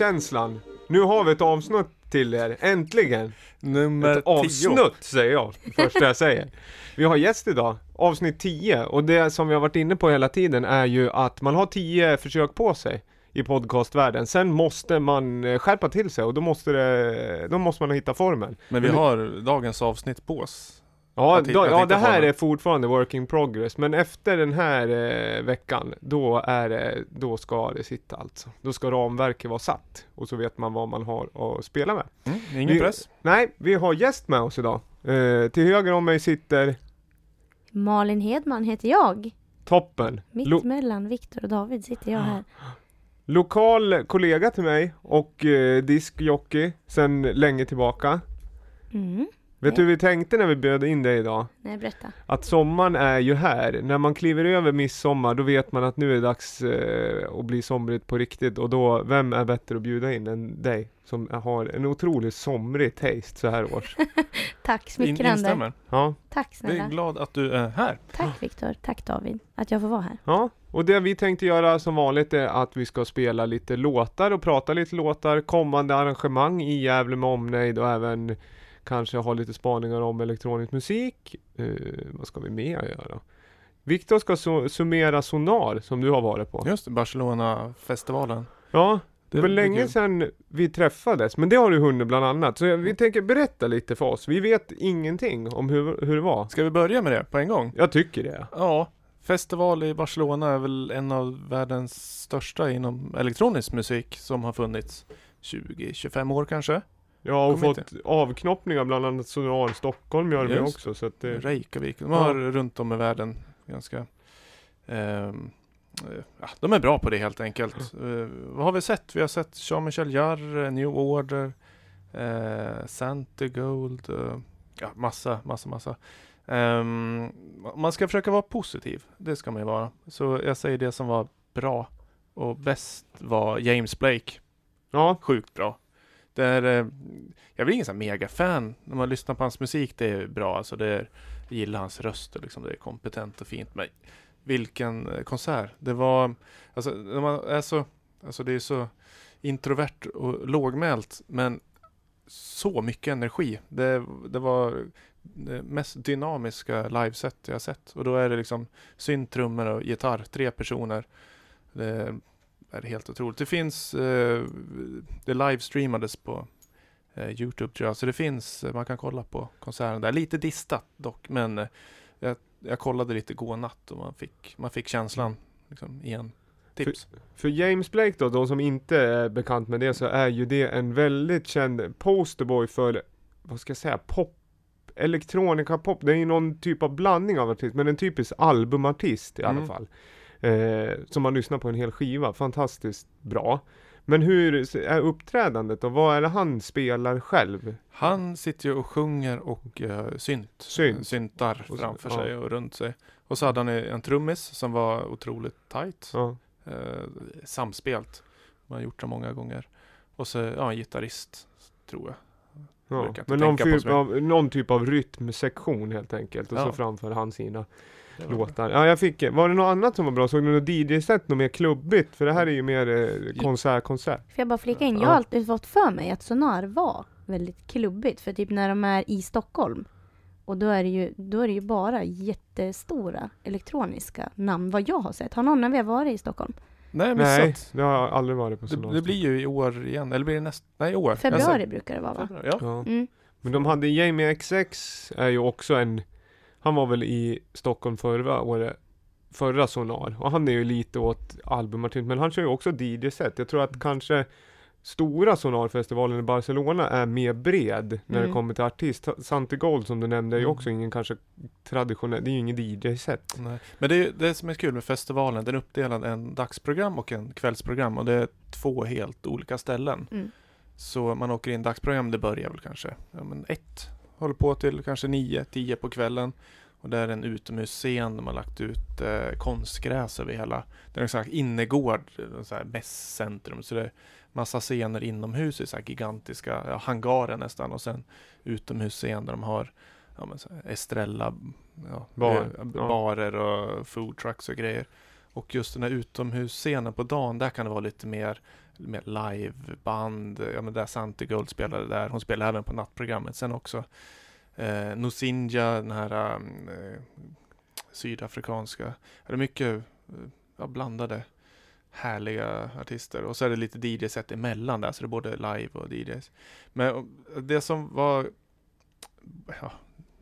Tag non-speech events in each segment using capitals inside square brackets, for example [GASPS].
magkänslan. Nu har vi ett avsnitt till er, äntligen! Nummer Ett avsnutt säger jag, första jag säger. Vi har gäst idag, avsnitt 10 och det som vi har varit inne på hela tiden är ju att man har 10 försök på sig i podcastvärlden. Sen måste man eh, skärpa till sig och då måste, det, då måste man hitta formen. Men vi har dagens avsnitt på oss. Ja, då, ja det här är fortfarande work in progress, men efter den här eh, veckan, då är det, då ska det sitta alltså. Då ska ramverket vara satt och så vet man vad man har att spela med. Mm, ingen Vi- press. Nej, vi har gäst med oss idag. Eh, till höger om mig sitter Malin Hedman heter jag. Toppen. Mitt Lo- mellan Viktor och David sitter jag här. [GASPS] lokal kollega till mig och eh, diskjockey sedan länge tillbaka. Mm. Vet du hur vi tänkte när vi bjöd in dig idag? Nej, berätta. Att sommaren är ju här. När man kliver över midsommar då vet man att nu är det dags eh, att bli somrigt på riktigt och då, vem är bättre att bjuda in än dig? Som har en otroligt somrig taste så här års. [LAUGHS] Tack, In, smickrande. instämmer. Ja, Tack Jag är snälla. glad att du är här. Tack Viktor. Tack David. Att jag får vara här. ja. Och det vi tänkte göra som vanligt är att vi ska spela lite låtar och prata lite låtar, kommande arrangemang i Gävle med omnejd och även kanske ha lite spaningar om elektronisk musik. Eh, vad ska vi mer göra? Viktor ska su- summera Sonar som du har varit på. Just Barcelona-festivalen. Ja, det var länge sedan vi träffades, men det har du hunnit bland annat. Så jag- vi tänker berätta lite för oss. Vi vet ingenting om hur, hur det var. Ska vi börja med det på en gång? Jag tycker det. Ja, festival i Barcelona är väl en av världens största inom elektronisk musik som har funnits 20-25 år kanske. Jag har Kommer fått avknoppningar bland annat Sonar Stockholm gör vi också. Så att det, Reykjavik, de har runt om i världen ganska ehm, eh, ja, de är bra på det helt enkelt. Eh, vad har vi sett? Vi har sett Jean-Michel Jarre, New Order, uh, Santa Gold, eh, ja massa, massa, massa. Ehm, man ska försöka vara positiv, det ska man ju vara. Så jag säger det som var bra och bäst var James Blake. ja, Sjukt bra. Det är, eh, jag blir ingen sån här mega-fan. När man lyssnar på hans musik, det är bra. Alltså det är, jag gillar hans röst och liksom, det är kompetent och fint. Men vilken eh, konsert. Det var, alltså när man är så, alltså det är så introvert och lågmält, men så mycket energi. Det, det var det mest dynamiska liveset jag sett. Och då är det liksom synt, trummor och gitarr, tre personer. Det är helt otroligt. Det finns, eh, det livestreamades på eh, Youtube tror jag, så det finns, eh, man kan kolla på konserten där. Lite distat dock, men eh, jag, jag kollade lite gå natt och man fick, man fick känslan liksom, igen. Tips. för James Blake då, de som inte är bekant med det så är ju det en väldigt känd posterboy för, vad ska jag säga, pop elektronika pop, det är ju någon typ av blandning av artist, men en typisk albumartist i alla Mm. fall. Eh, som man lyssnar på en hel skiva, fantastiskt bra. Men hur är uppträdandet och vad är det han spelar själv? Han sitter ju och sjunger och uh, synt. Synt. Syntar Och så- framför ja. sig och runt sig. Och så hade han en trummis som var otroligt tight. Ja. Eh, samspelt. Man har gjort det många gånger. Och så, ja, en gitarrist, tror jag. Ja, men någon typ, så av, någon typ av rytmsektion helt enkelt och så Ja. framför han sina. Låtar. Ja, jag fick, var det något annat som var bra? Såg du något DJ-set, något mer klubbigt? För det här är ju mer eh, konsert, konsert. Får jag bara flika in? Ja. Jag har alltid fått för mig att Sonar var väldigt klubbigt. För typ när de är i Stockholm. Och då är det ju, då är det ju bara jättestora elektroniska namn vad jag har sett. Har någon av er varit i Stockholm? Nej, Nej, missat. det har jag aldrig varit på Det, Sonar. det blir ju i år igen, eller blir det nästa? Nej, i år. Februari Alltså, brukar det vara va? februari, Ja. Ja. Mm. Men de hade Jamie XX är ju också en Han var väl i Stockholm förra året Förra Sonar och han är ju lite åt albumartist men han kör ju också DJ-set. Jag tror att kanske Stora Sonarfestivalen i Barcelona är mer bred när det Mm. kommer till artist. Santi Gold som du nämnde är ju Mm. också ingen kanske traditionell, det är ju ingen DJ-set. Nej. Men det, är, det som är kul med festivalen, den är uppdelad en dagsprogram och en kvällsprogram och det är två helt olika ställen. Mm. Så man åker in dagsprogram, det börjar väl kanske ja, men ett, håller på till kanske nio, tio på kvällen. Och där är en utomhusscen där man lagt ut eh, konstgräs över hela. Det är en sån här innergård, här mässcentrum. Så det är massa scener inomhus i så här gigantiska ja, hangarer nästan. Och sen utomhusscen där de har ja, men så här Estrella, ja, Bar, ja. barer och food trucks och grejer. Och just den här utomhusscenen på dagen, där kan det vara lite mer med liveband. Ja men där Santi Gold spelade där. Hon spelade även på nattprogrammet sen också. Eh, Nusinja, den här um, eh, sydafrikanska. Det är mycket eh, ja, blandade härliga artister. Och så är det lite DJ-set emellan där, så det är både live och DJs. Men det som var... Ja,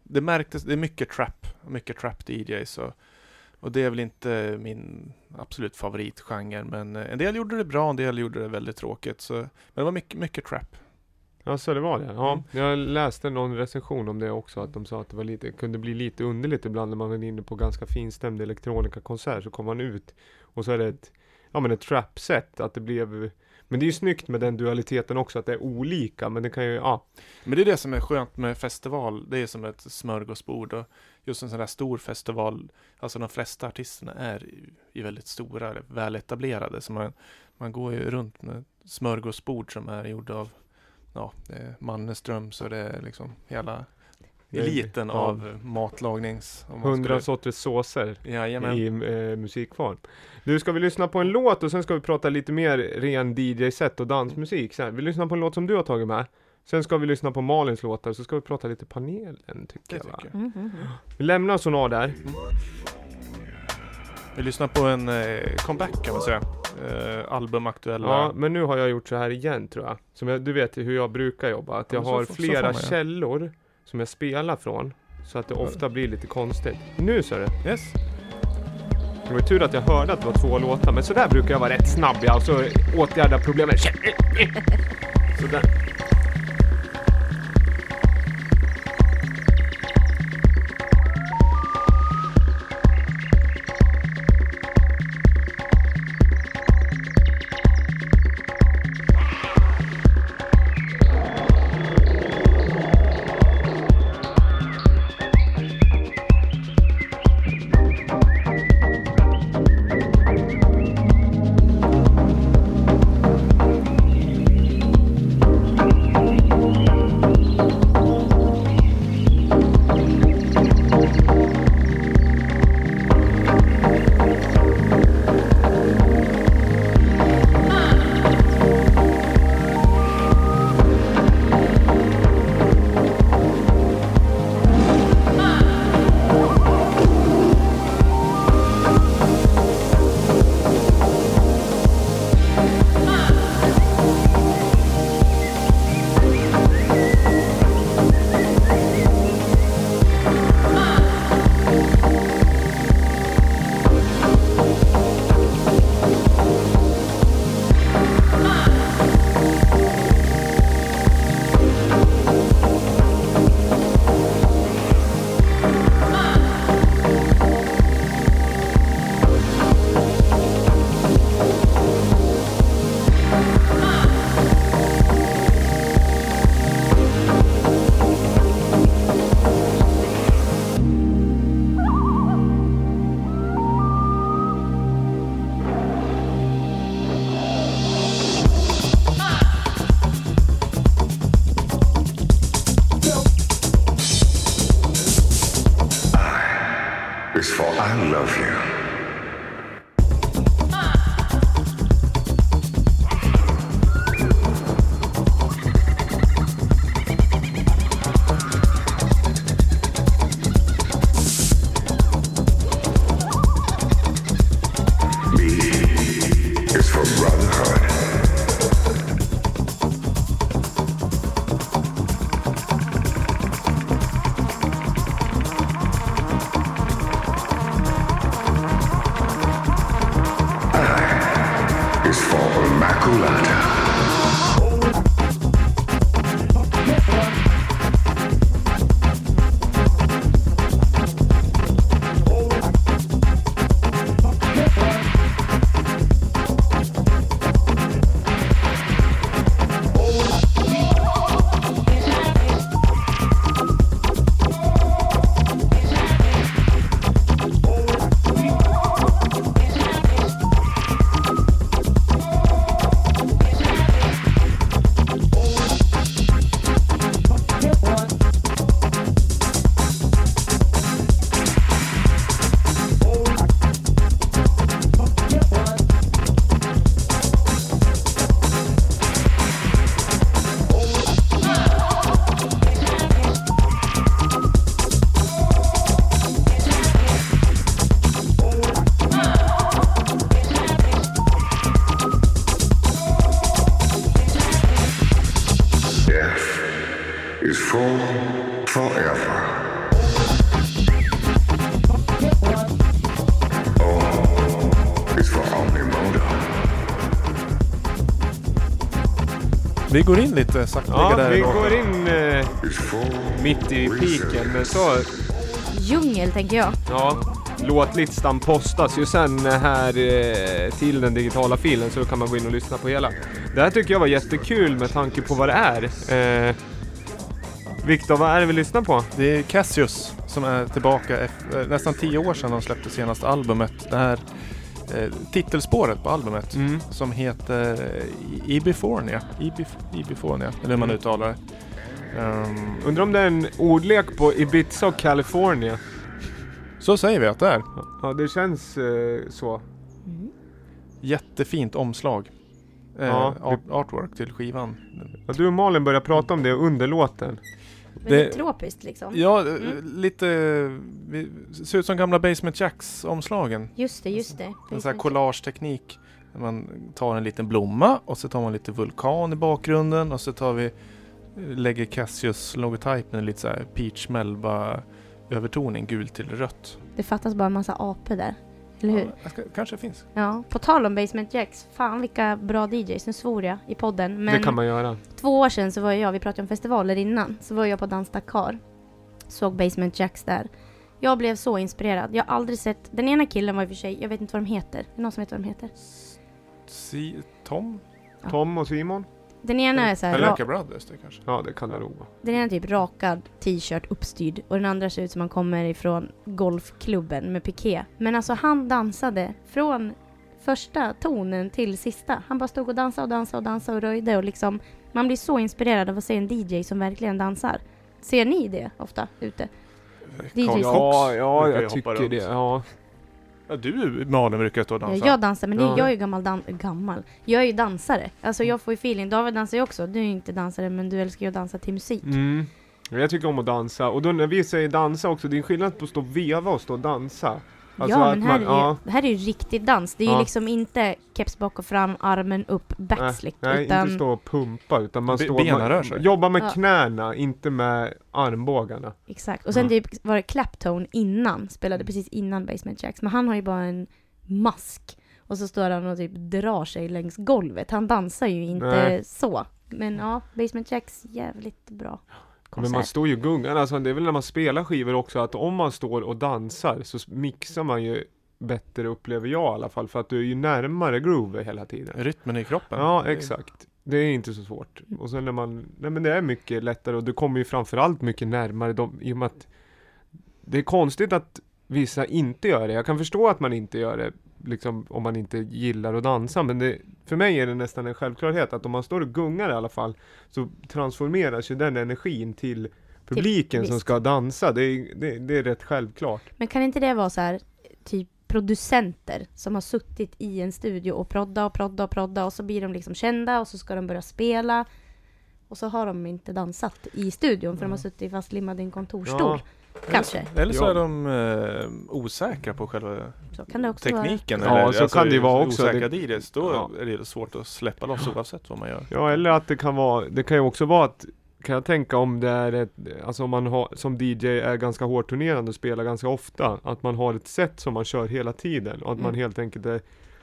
det märktes, det är mycket trap, mycket trap DJs och, och det är väl inte min absolut favoritgenre, men en del gjorde det bra, en del gjorde det väldigt tråkigt. Så, men det var mycket, mycket trap. Ja, så det var det. Ja, Mm. jag läste någon recension om det också, att de sa att det var lite, kunde bli lite underligt ibland när man var inne på ganska finstämd elektronikakonsert, så kom man ut och så är det ett, ja men ett trap-set, att det blev men det är ju snyggt med den dualiteten också, att det är olika, men det kan ju, ja. Men det är det som är skönt med festival, det är som ett smörgåsbord och just en sån här stor festival, alltså de flesta artisterna är ju- väldigt stora, väletablerade, så man, man går ju runt med smörgåsbord som är gjorda av ja, Mannerström, så det är liksom hela eliten av matlagnings... Hundra sorters såser Jajamän. i eh, musikform. Nu ska vi lyssna på en låt och sen ska vi prata lite mer ren DJ-set och dansmusik sen. Vi lyssnar på en låt som du har tagit med. Sen ska vi lyssna på Malins låtar, så ska vi prata lite panelen tycker Det jag. Tycker jag. Mm, mm, mm. Vi lämnar Sonar där. Vi lyssnar på en eh, comeback kan man säga. Eh, albumaktuella. Ja, men nu har jag gjort så här igen tror jag. Som jag, du vet ju hur jag brukar jobba, att Ja, jag så har så flera man, ja. källor som jag spelar från. Så att det ofta blir lite konstigt. Nu så är det. Yes. Det var tur att jag hörde att det var två låtar, men så där brukar jag vara rätt snabb ja, och så åtgärda problemen. [LAUGHS] Sådär. Vi går in lite sakta Ja, där vi då. går in eh, mitt i piken. Men så, Djungel tänker jag. ja. Låtlistan postas ju sen här eh, till den digitala filen så då kan man gå in och lyssna på hela. Det här tycker jag var jättekul med tanke på vad det är. Eh, Viktor, vad är det vi lyssnar på? Det är Cassius som är tillbaka efter, nästan tio år sedan de släppte senaste albumet. Det här eh, titelspåret på albumet Mm. som heter eh, Ibifornia. Ibif, Ibifornia, eller hur man Mm. uttalar det. Ehm, Undrar om det är en ordlek på Ibiza och California. så säger vi att det är. Ja, det känns eh, så. Jättefint omslag. Eh, Ja, art, artwork till skivan. Ja, du och Malin började prata om det under låten. Väldigt Det- tropiskt liksom. Ja, eh, Mm. lite... Vi, ser ut som gamla Basement Jacks omslagen. Just det, just det. En sån här collage-teknik. Man tar en liten blomma och så tar man lite vulkan i bakgrunden och så tar vi lägger Cassius logotypen lite så här peach melba övertoning, gult till rött. Det fattas bara en massa apor där. Eller hur? Ja, ska, kanske finns. Ja. På tal om Basement Jacks, fan vilka bra DJs. Nu svor jag i podden. Men Det kan man göra. två år sedan så var jag, vi pratade om festivaler innan, så var jag på Dans Dakar. Såg Basement Jacks där. Jag blev så inspirerad. Jag har aldrig sett, den ena killen var i och för sig, jag vet inte vad de heter. Är det någon som vet vad de heter? Si, Tom? Tom och Simon? Den ena är så här, ra- Brothers det kanske? Ja, det kan det nog vara. den ena är typ rakad t-shirt uppstyrd och den andra ser ut som han kommer ifrån golfklubben med piké. Men alltså han dansade från första tonen till sista. Han bara stod och dansade och dansade och dansade och röjde och liksom man blir så inspirerad av att se en DJ som verkligen dansar. Ser ni det ofta ute? DJ Carl Fox. Ja, ja jag hoppa tycker det. Ja. Ja, du Malin brukar stå och dansa. Jag dansar men det, Ja. jag är ju gammal, dan- gammal. Jag är ju dansare. Alltså jag får ju feeling. David dansar ju också. Du är ju inte dansare men du älskar ju att dansa till musik. Mm. Jag tycker om att dansa. Och då när vi säger dansa också, det är en skillnad på att stå och veva och stå och dansa. Alltså ja, att men här, man- är ja. ju, här är ju riktig dans. Det är ju Ja. liksom inte keps bak och fram, armen upp, backslick. Nej, utan, inte stå och pumpa utan man Be- står... benen man, rör sig. Jobbar med Ja. knäna, inte med armbågarna. Exakt. Och sen Ja. typ var det Claptone innan, spelade precis innan Basement Jacks. Men han har ju bara en mask. Och så står han och typ drar sig längs golvet. Han dansar ju inte Nej. så. Men ja, Basement Jacks jävligt bra Men man konsert. står ju och gungar, alltså det är väl när man spelar skivor också att om man står och dansar så mixar man ju bättre upplever jag i alla fall för att du är ju närmare groove hela tiden. Rytmen i kroppen. Ja, exakt. Det är inte så svårt. Och sen när man, nej men det är mycket lättare och du kommer ju framförallt mycket närmare dem i och med att det är konstigt att vissa inte gör det. Jag kan förstå att man inte gör det liksom om man inte gillar att dansa men det, för mig är det nästan en självklarhet att om man står och gungar i alla fall så transformeras ju den energin till publiken som visst. ska dansa. Det är, det, det är rätt självklart. Men kan inte det vara så här, typ producenter som har suttit i en studio och prodda och prodda och prodda och så blir de liksom kända och så ska de börja spela. Och så har de inte dansat i studion för de har suttit fastlimmade i en kontorsstol. Kanske. Eller så är de eh, osäkra på själva Så kan det också vara. tekniken. Ja, eller, så kan det ju vara också. Osäkra Det- DJs, då Ja. är det svårt att släppa loss oavsett vad man gör. Ja, eller att det kan vara, det kan ju också vara att kan jag tänka om det är ett, alltså om man har, som DJ är ganska hårt turnerande och spelar ganska ofta, att man har ett sätt som man kör hela tiden och att man Mm. helt enkelt är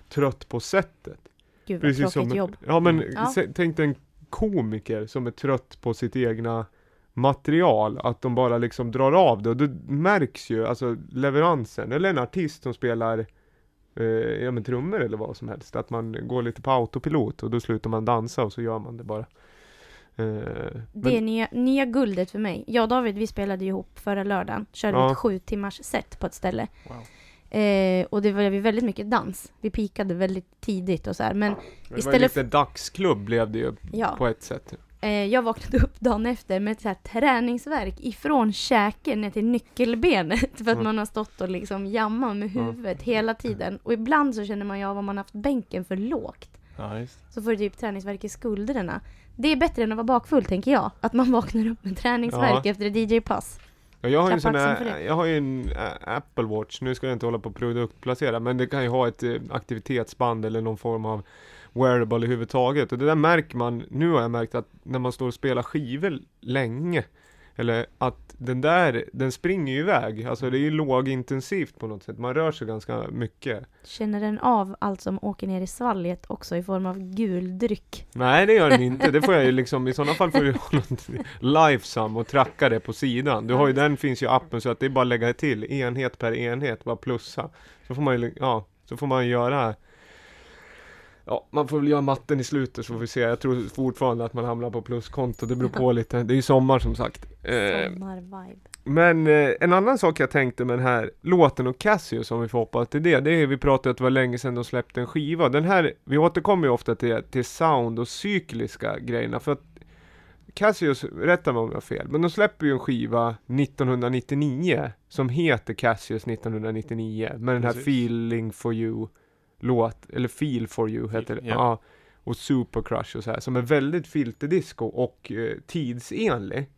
trött på sättet. Gud vad tråkigt som, jobb. ja men Ja. se- tänk dig en komiker som är trött på sitt egna material, att de bara liksom drar av det och det märks ju, alltså leveransen, eller en artist som spelar eh, ja men trummor eller vad som helst, att man går lite på autopilot och då slutar man dansa och så gör man det bara. Eh, Det är men, nya, nya guldet för mig. Jag och David vi spelade ju ihop förra lördagen. Körde Ja. ett sju timmars set på ett ställe. Wow. Eh, och det var ju väldigt mycket dans. Vi pikade väldigt tidigt och så här. Men det var istället lite dagsklubb blev det ju ja, på ett sätt. Eh, jag vaknade upp dagen efter med ett så här träningsverk ifrån käken ner till nyckelbenet. [LAUGHS] För att Mm. man har stått och liksom jammat med Ja. huvudet hela tiden. Och ibland så känner man ju av om man haft bänken för lågt. Ja. Så får du typ träningsverk i skulderna. Det är bättre än att vara bakfull tänker jag. Att man [LAUGHS] vaknar upp med träningsverk Ja. efter ett DJ-pass. Ja, jag har en sån här, jag har ju en ä, Apple Watch, nu ska jag inte hålla på att produktplacera, men det kan ju ha ett eh, aktivitetsband eller någon form av wearable överhuvudtaget. Och det där märker man, nu har jag märkt att när man står och spelar skivor länge, eller att den där, den springer ju iväg. Alltså det är ju lågintensivt på något sätt. Man rör sig ganska mycket. Känner den av allt som åker ner i svalget också i form av gul dryck? Nej det gör den [LAUGHS] inte. Det får jag ju liksom, i sådana fall får du ha något Lifesum och tracka det på sidan. Du har ju, den finns ju appen så att det är bara att lägga till enhet per enhet, bara plussa. Så får man ju, ja, så får man göra Ja, man får väl göra matten i slutet så får vi se. Jag tror fortfarande att man hamnar på pluskonto. Det beror på [LAUGHS] lite. Det är ju sommar som sagt. Eh, Sommarvibe. men eh, en annan sak jag tänkte med den här låten och Casio som vi får hoppas till det, det är vi pratade att det var länge sedan de släppte en skiva. Den här, vi återkommer ju ofta till, till sound och cykliska grejerna för att Casios, rätta mig om jag har fel, men de släpper ju en skiva 1999 som heter Casios 1999 med den här Precis. Feeling for you låt, eller Feel for you heter det. ja. Ja. Och Super Crush och så här, som är väldigt filterdisco och eh, tidsenlig.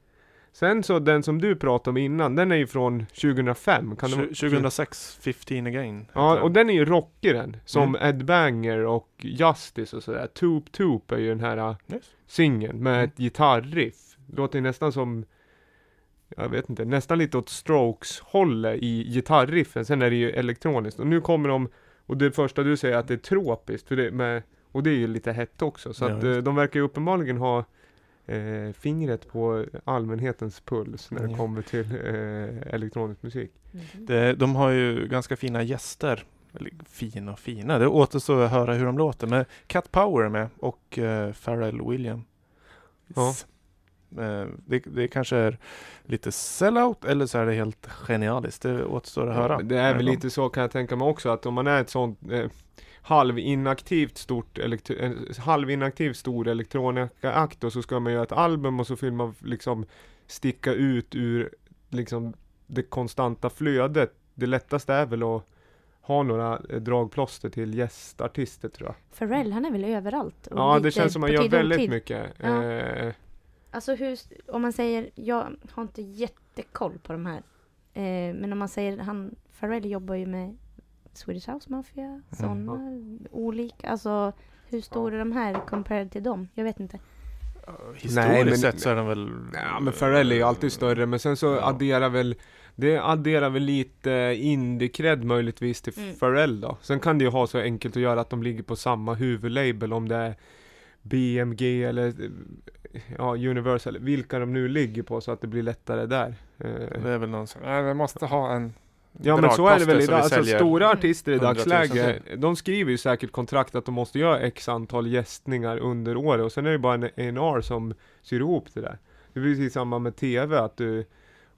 Sen så den som du pratade om innan, den är ju från 2005. Kan det vara- 2006, 15 again. Ja, och den är ju rockig den. Som Mm. Ed Banger och Justice och sådär. Toop Toop är ju den här uh, Yes. singeln med Mm. ett gitarriff. Låter ju nästan som jag vet inte, nästan lite åt Strokes hållet i gitarriffen. Sen är det ju elektroniskt. Och nu kommer de, och det första du säger att det är tropiskt. För det med, och det är ju lite hett också. Så Ja, att eh, de verkar ju uppenbarligen ha eh, fingret på allmänhetens puls när det Ja. kommer till eh, elektronisk musik. Mhm. Det, de har ju ganska fina gäster. Fina och fina, det återstår att höra hur de låter. Men Cat Power är med och uh, Pharrell Williams. Ja. Eh, det, det kanske är lite sellout eller så är det helt genialiskt. Det återstår att höra. Det är väl lite så kan jag tänka mig också att om man är ett sånt eh, halvinaktivt stort en halvinaktiv stor elektronikaakt och så ska man göra ett album och så vill man liksom sticka ut ur liksom det konstanta flödet. Det lättaste är väl att ha några eh, dragplåster till gästartister tror jag. Pharrell, han är väl överallt? och Ja, det känns som man på gör tid väldigt otid. mycket. Ja. Eh, Alltså hur, om man säger, jag har inte jättekoll på de här. Eh, men om man säger, han, Pharrell jobbar ju med Swedish House Mafia, sådana olika, alltså hur stora är de här compared till dem? Jag vet inte. Historiskt Nej, men- sett så är den väl... Ja men Pharrell är ju alltid större men sen så Ja. adderar väl Det adderar väl lite indie-cred möjligtvis till Mm. Pharrell då Sen kan det ju ha så enkelt att göra att de ligger på samma huvudlabel om det är BMG eller Ja Universal, vilka de nu ligger på så att det blir lättare där. Eh, Det är väl någon som, nej, vi måste ha en Ja men så är det väl idag, alltså stora artister i 100 000 dagsläge De skriver ju säkert kontrakt att de måste göra x antal gästningar under året och sen är det bara en A&R som syr ihop det där. Det är precis samma med TV att du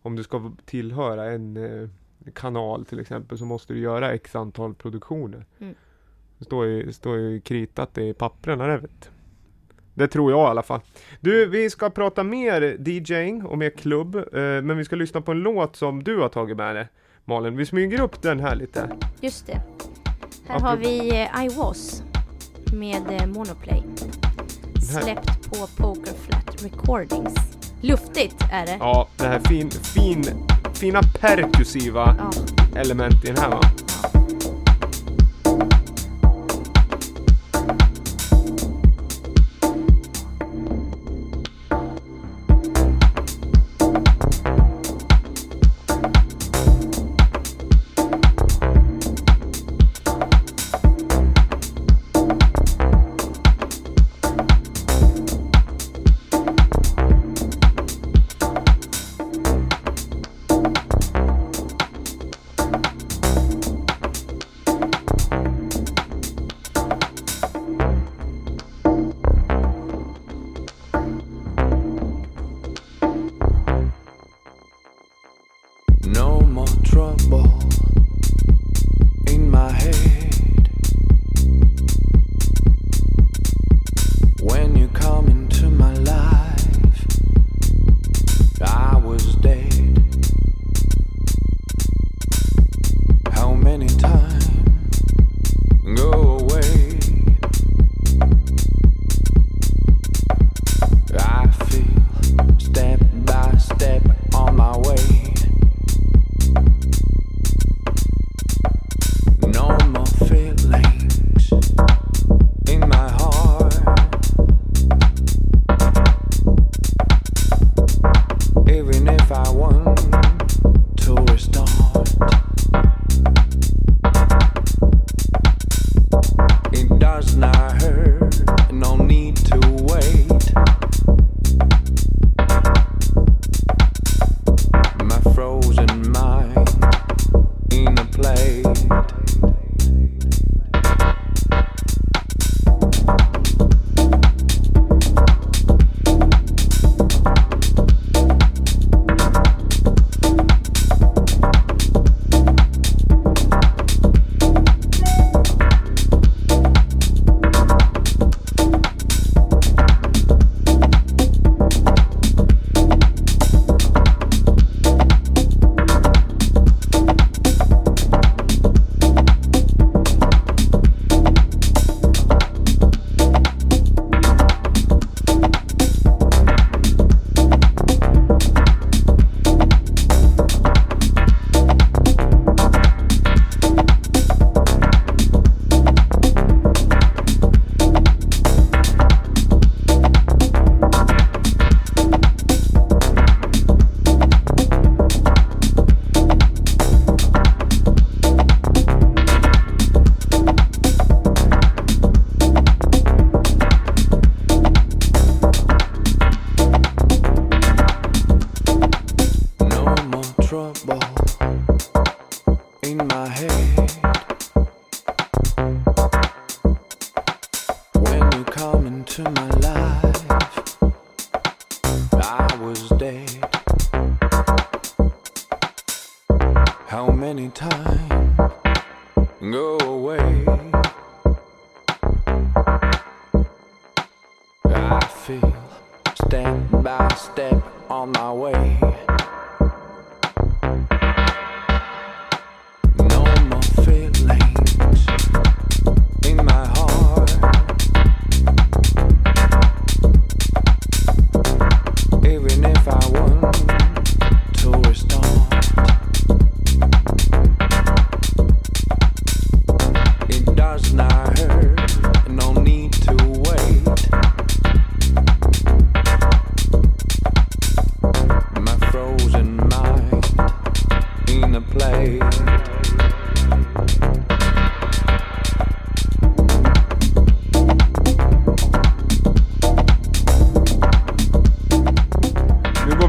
Om du ska tillhöra en eh, kanal till exempel så måste du göra x antal produktioner. Mm. Det står ju, står ju kritat i papperna där vet. du. Det tror jag i alla fall. Du, vi ska prata mer DJing och mer klubb, eh, men vi ska lyssna på en låt som du har tagit med dig. Malin, vi smyger upp den här lite. Just det. Här Apropå- har vi eh, I Was med eh, Monoplay. Släppt på Poker Flat Recordings. Luftigt är det. Ja, det här fin, fin, fina perkussiva Ja. element i den här va? No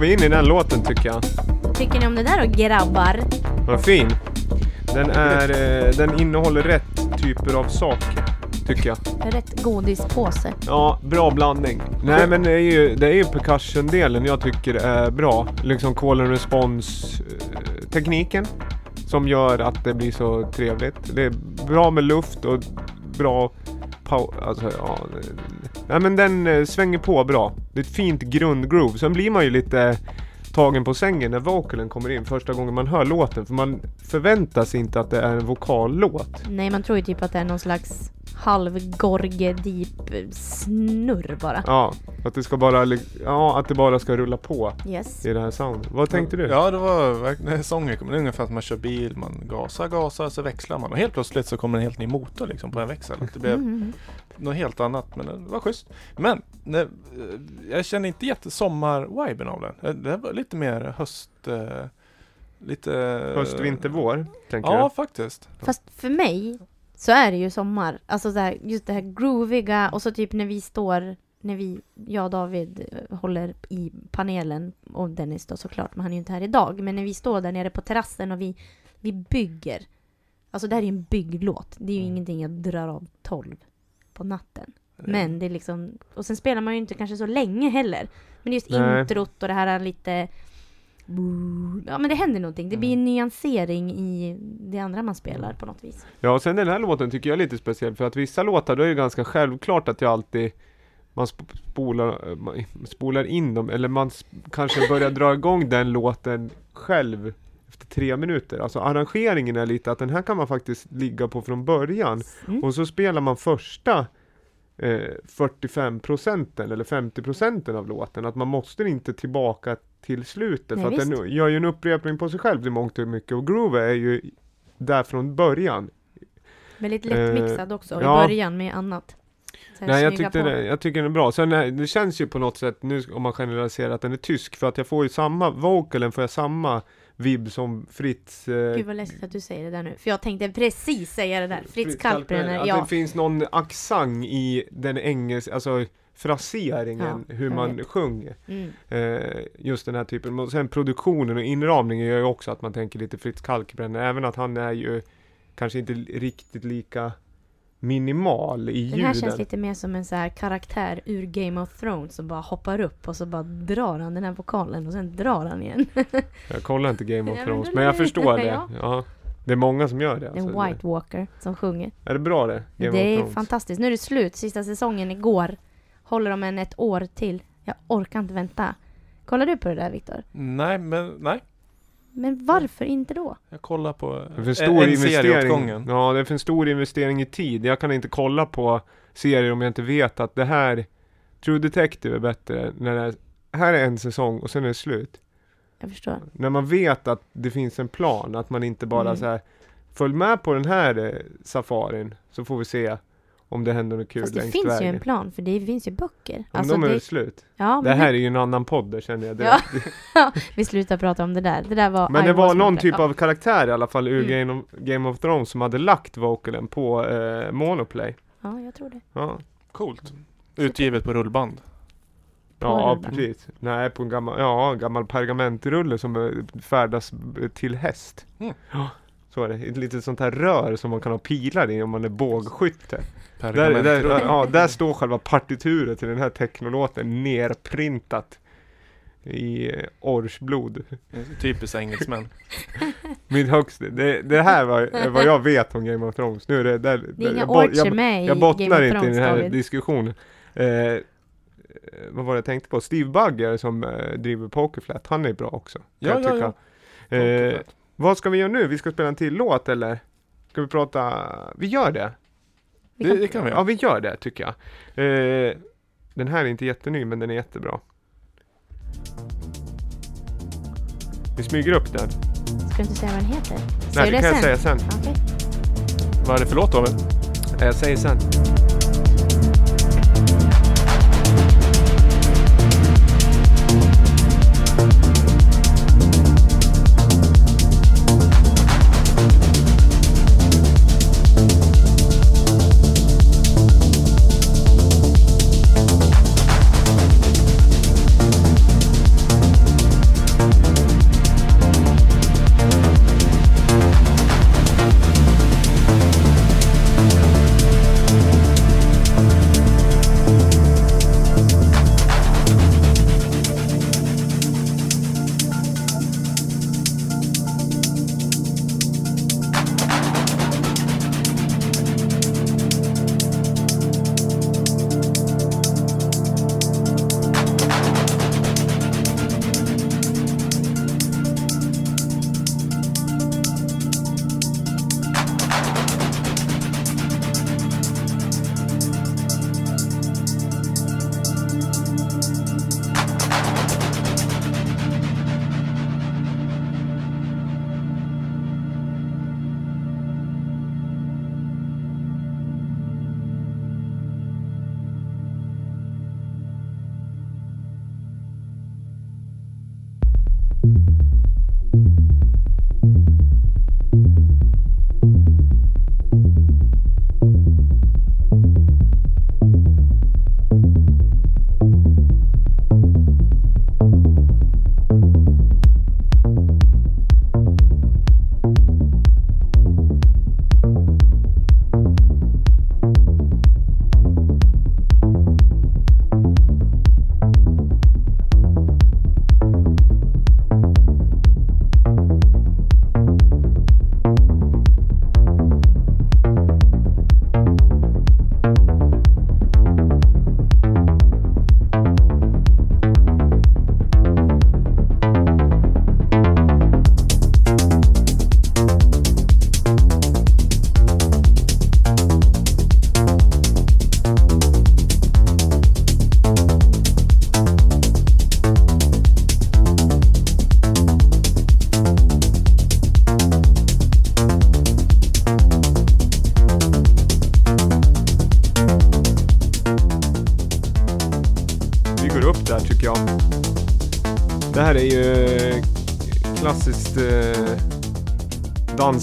vi in i den låten tycker jag. Tycker ni om det där då grabbar? Vad fin. Den är, eh, den innehåller rätt typer av saker. Tycker jag. Rätt godispåse. Ja, bra blandning. Nej men det är ju, det är ju percussion-delen jag tycker är bra. Liksom call and response eh. Som gör att det blir så trevligt. Det är bra med luft och bra Alltså ja. det- Nej men den eh, svänger på bra. Det är ett fint grundgroove. Sen blir man ju lite tagen på sängen när vocalen kommer in första gången man hör låten. För man förväntar sig inte att det är en vokallåt. Nej, man tror ju typ att det är någon slags halvgorge deep snurr bara. Ja, att det ska bara, ja, att det bara ska rulla på Yes. i det här soundet. Vad tänkte du? Ja, det var verkligen sången kommer. Det är ungefär som man kör bil, man gasar, gasar, så växlar man och helt plötsligt så kommer en helt ny motor liksom på en växel. Det blev Mm. något helt annat, men det var schysst. Men när, eh, jag känner inte jättesommar-viben av den. Eh, Det var lite mer höst... Eh, lite... Höst, vinter, vår, tänker Ja, faktiskt. Fast för mig så är det ju sommar. Alltså så här, just det här grooviga och så typ när vi står, när vi, jag och David eh, håller i panelen och Dennis då såklart, men han är ju inte här idag. Men när vi står där nere på terrassen och vi, vi bygger. Alltså det här är ju en bygglåt. Det är ju Mm. ingenting jag drar av 12 på natten. Men det är liksom, och sen spelar man ju inte kanske så länge heller. Men är just Nej. introt och det här lite Ja men det händer någonting. Det blir en nyansering i det andra man spelar på något vis. Ja, och sen den här låten tycker jag är lite speciell för att vissa låtar då är det ganska självklart att jag alltid man sp- spolar, man spolar in dem eller man kanske börjar dra igång den låten själv efter tre minuter. Alltså arrangeringen är lite att den här kan man faktiskt ligga på från början Mm. och så spelar man första eh, 45 procenten eller 50 procenten av låten. Att man måste inte tillbaka till slutet Nej, för att den gör ju en upprepning på sig själv i mångt och mycket och groove är ju där från början. Väldigt Eh, lättmixad också i ja. början med annat. Nej jag tyckte det, jag tycker den är bra. Sen är, det känns ju på något sätt nu om man generaliserar att den är tysk för att jag får ju samma, vocalen får jag samma vibb som Fritz eh, Gud vad läskigt att du säger det där nu. För jag tänkte precis säga det där. Fritz Fritz Kalkbrenner, Att ja. det finns någon accent i den engelska, alltså fraseringen, Ja, hur man vet. sjunger. Mm. Eh, just den här typen. Och sen produktionen och inramningen gör ju också att man tänker lite Fritz Kalkbrenner. Även att han är ju kanske inte riktigt lika minimal i Den här känns ljuden. lite mer som en så här karaktär ur Game of Thrones som bara hoppar upp och så bara drar han den här vokalen och sen drar han igen. [LAUGHS] Jag kollar inte Game of Ja, men Thrones, men jag förstår det. ja. Ja. Det är många som gör det. En Alltså. White Walker som sjunger. Är det bra det? Game det of är fantastiskt. Nu är det slut. Sista säsongen igår. Håller de en ett år till. Jag orkar inte vänta. Kollar du på det där Viktor? Nej, men nej. Men varför inte då? Jag kollar på Det är för en, stor en investering. Ja, det är för en stor investering i tid. Jag kan inte kolla på serier om jag inte vet att det här True Detective är bättre när det är, här är en säsong och sen är det slut. Jag förstår. När man vet att det finns en plan, att man inte bara Mm. så här Följ med på den här eh, safarin så får vi se om det händer något kul Fast det längs finns ju vägen. en plan för det finns ju böcker. Om Alltså de är det, slut. ja, Det här är ju en annan podd där känner jag Ja. direkt. [LAUGHS] vi slutar prata om det där. Det där var Men I det var någon typ av karaktär i alla fall ur Mm. Game, of, Game of Thrones som hade lagt vocalen på eh, Monoplay. Ja, jag tror det. Ja. Coolt. Utgivet på rullband. Ja, rullen. precis. Nej, på en gammal, ja, en gammal pergamentrulle som eh, färdas till häst. Mm. Ja, är det. Ett litet sånt här rör som man kan ha pilar i om man är bågskytte. Där, där, ja, där står själva partituret till den här technolåten nerprintat i eh, orsblod. Typiskt engelsmän. [LAUGHS] Min högsta, det, det här var vad jag vet om Game of Thrones. Nu är det, där, Det är inga jag, bo- orcher jag, med i jag bottnar inte i Thrones, den här David. diskussionen. Eh, vad var det jag tänkte på? Steve Bugger som eh, driver Pokerflat, han är bra också. Ja, jag ja, tycka. ja. Eh, vad ska vi göra nu? Vi ska spela en till låt eller? Ska vi prata? Vi gör det. Vi Det, kan- det kan vi Ja, vi gör det tycker jag. Eh, den här är inte jätteny, men den är jättebra. Vi smyger upp den. Ska du inte säga vad den heter? Nej, Säger det du kan jag sen? säga sen. Okej. Vad är det för låt David? Eh, Jag säger sen.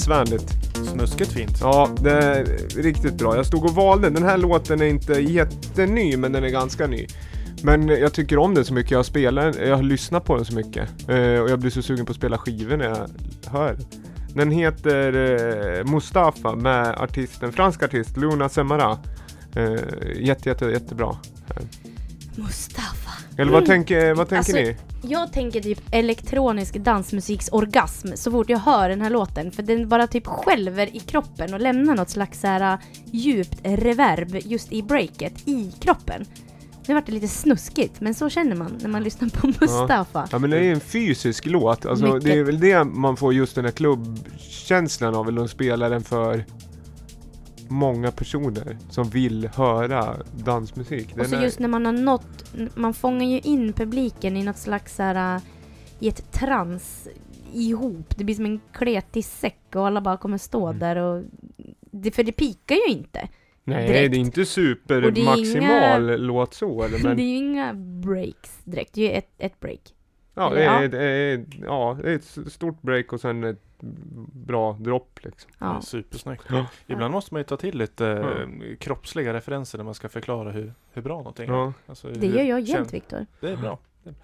dansvänligt. Snuskigt fint. Ja, det är riktigt bra. Jag stod och valde. Den här låten är inte jätteny, men den är ganska ny. Men jag tycker om den så mycket. Jag spelar den, jag har lyssnat på den så mycket. Eh, och jag blir så sugen på att spela skivor när jag hör den. Den heter eh, Mustafa med artisten, fransk artist Luna Semara. Eh, jätte, jätte, jättebra. Mustafa. Eller vad tänker, vad tänker Alltså, ni? Jag tänker typ elektronisk dansmusiksorgasm så fort jag hör den här låten. För den bara typ skälver i kroppen och lämnar något slags så här äh, djupt reverb just i breaket i kroppen. Nu vart det lite snuskigt, men så känner man när man lyssnar på [LAUGHS] Mustafa. Ja men det är en fysisk låt, alltså Mycket. det är väl det man får just den här klubbkänslan av, eller de spelar den för många personer som vill höra dansmusik. Och Den så är- just när man har nått, man fångar ju in publiken i något slags så här, i ett trans ihop. Det blir som en kletig säck och alla bara kommer stå Mm. där och det, för det pikar ju inte. Nej, direkt. det är inte Och det supermaximal låt så eller [LAUGHS] det är men ju inga breaks direkt, det är ju ett, ett break. Ja, det Ja. är, det är, ja, det är ett stort break och sen ett bra dropp liksom. Ja. supersnyggt. Ja. Ibland måste man ju ta till lite Ja. eh, kroppsliga referenser när man ska förklara hur, hur bra någonting är. Ja. Alltså, Det gör jag jämt Viktor. Det är bra.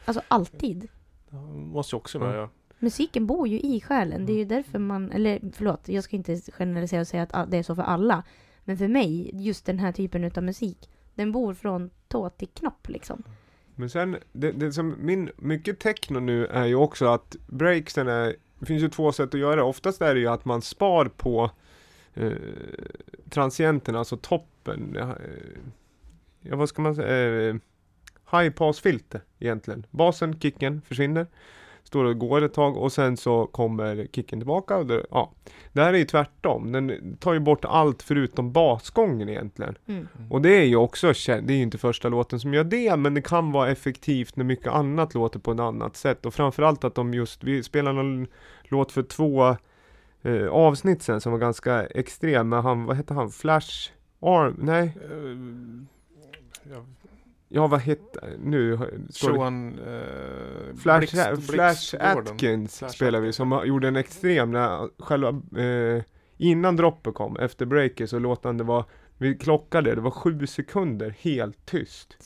Alltså alltid. Det måste ju också med Ja. göra. Musiken bor ju i själen. Det är ju därför man, eller förlåt, jag ska inte generalisera och säga att det är så för alla. Men för mig, just den här typen utav musik, den bor från tå till knopp liksom. Men sen, det, det som min, mycket techno nu är ju också att breaksen är, det finns ju två sätt att göra det. Oftast är det ju att man spar på eh, transienterna, alltså toppen. Eh, ja, vad ska man säga? Eh, high pass filter egentligen. Basen, kicken försvinner. Står och går ett tag och sen så kommer kicken tillbaka. Och det, ja. det här är ju tvärtom. Den tar ju bort allt förutom basgången egentligen. Mm. Och det är ju också känt, det är ju inte första låten som gör det, men det kan vara effektivt när mycket annat låter på ett annat sätt. Och framförallt att de just, vi spelade någon låt för två eh, avsnitt sen som var ganska extrem, med han, vad hette han, Flash Arm, nej, Eh, ja, ja vad hette, nu Sean... Eh, Flash, Blixt- Flash. Atkins Flash spelar vi som gjorde en extrem när själva eh, innan droppet kom, efter breaket så låt han det var vi klockade, det var sju sekunder helt tyst.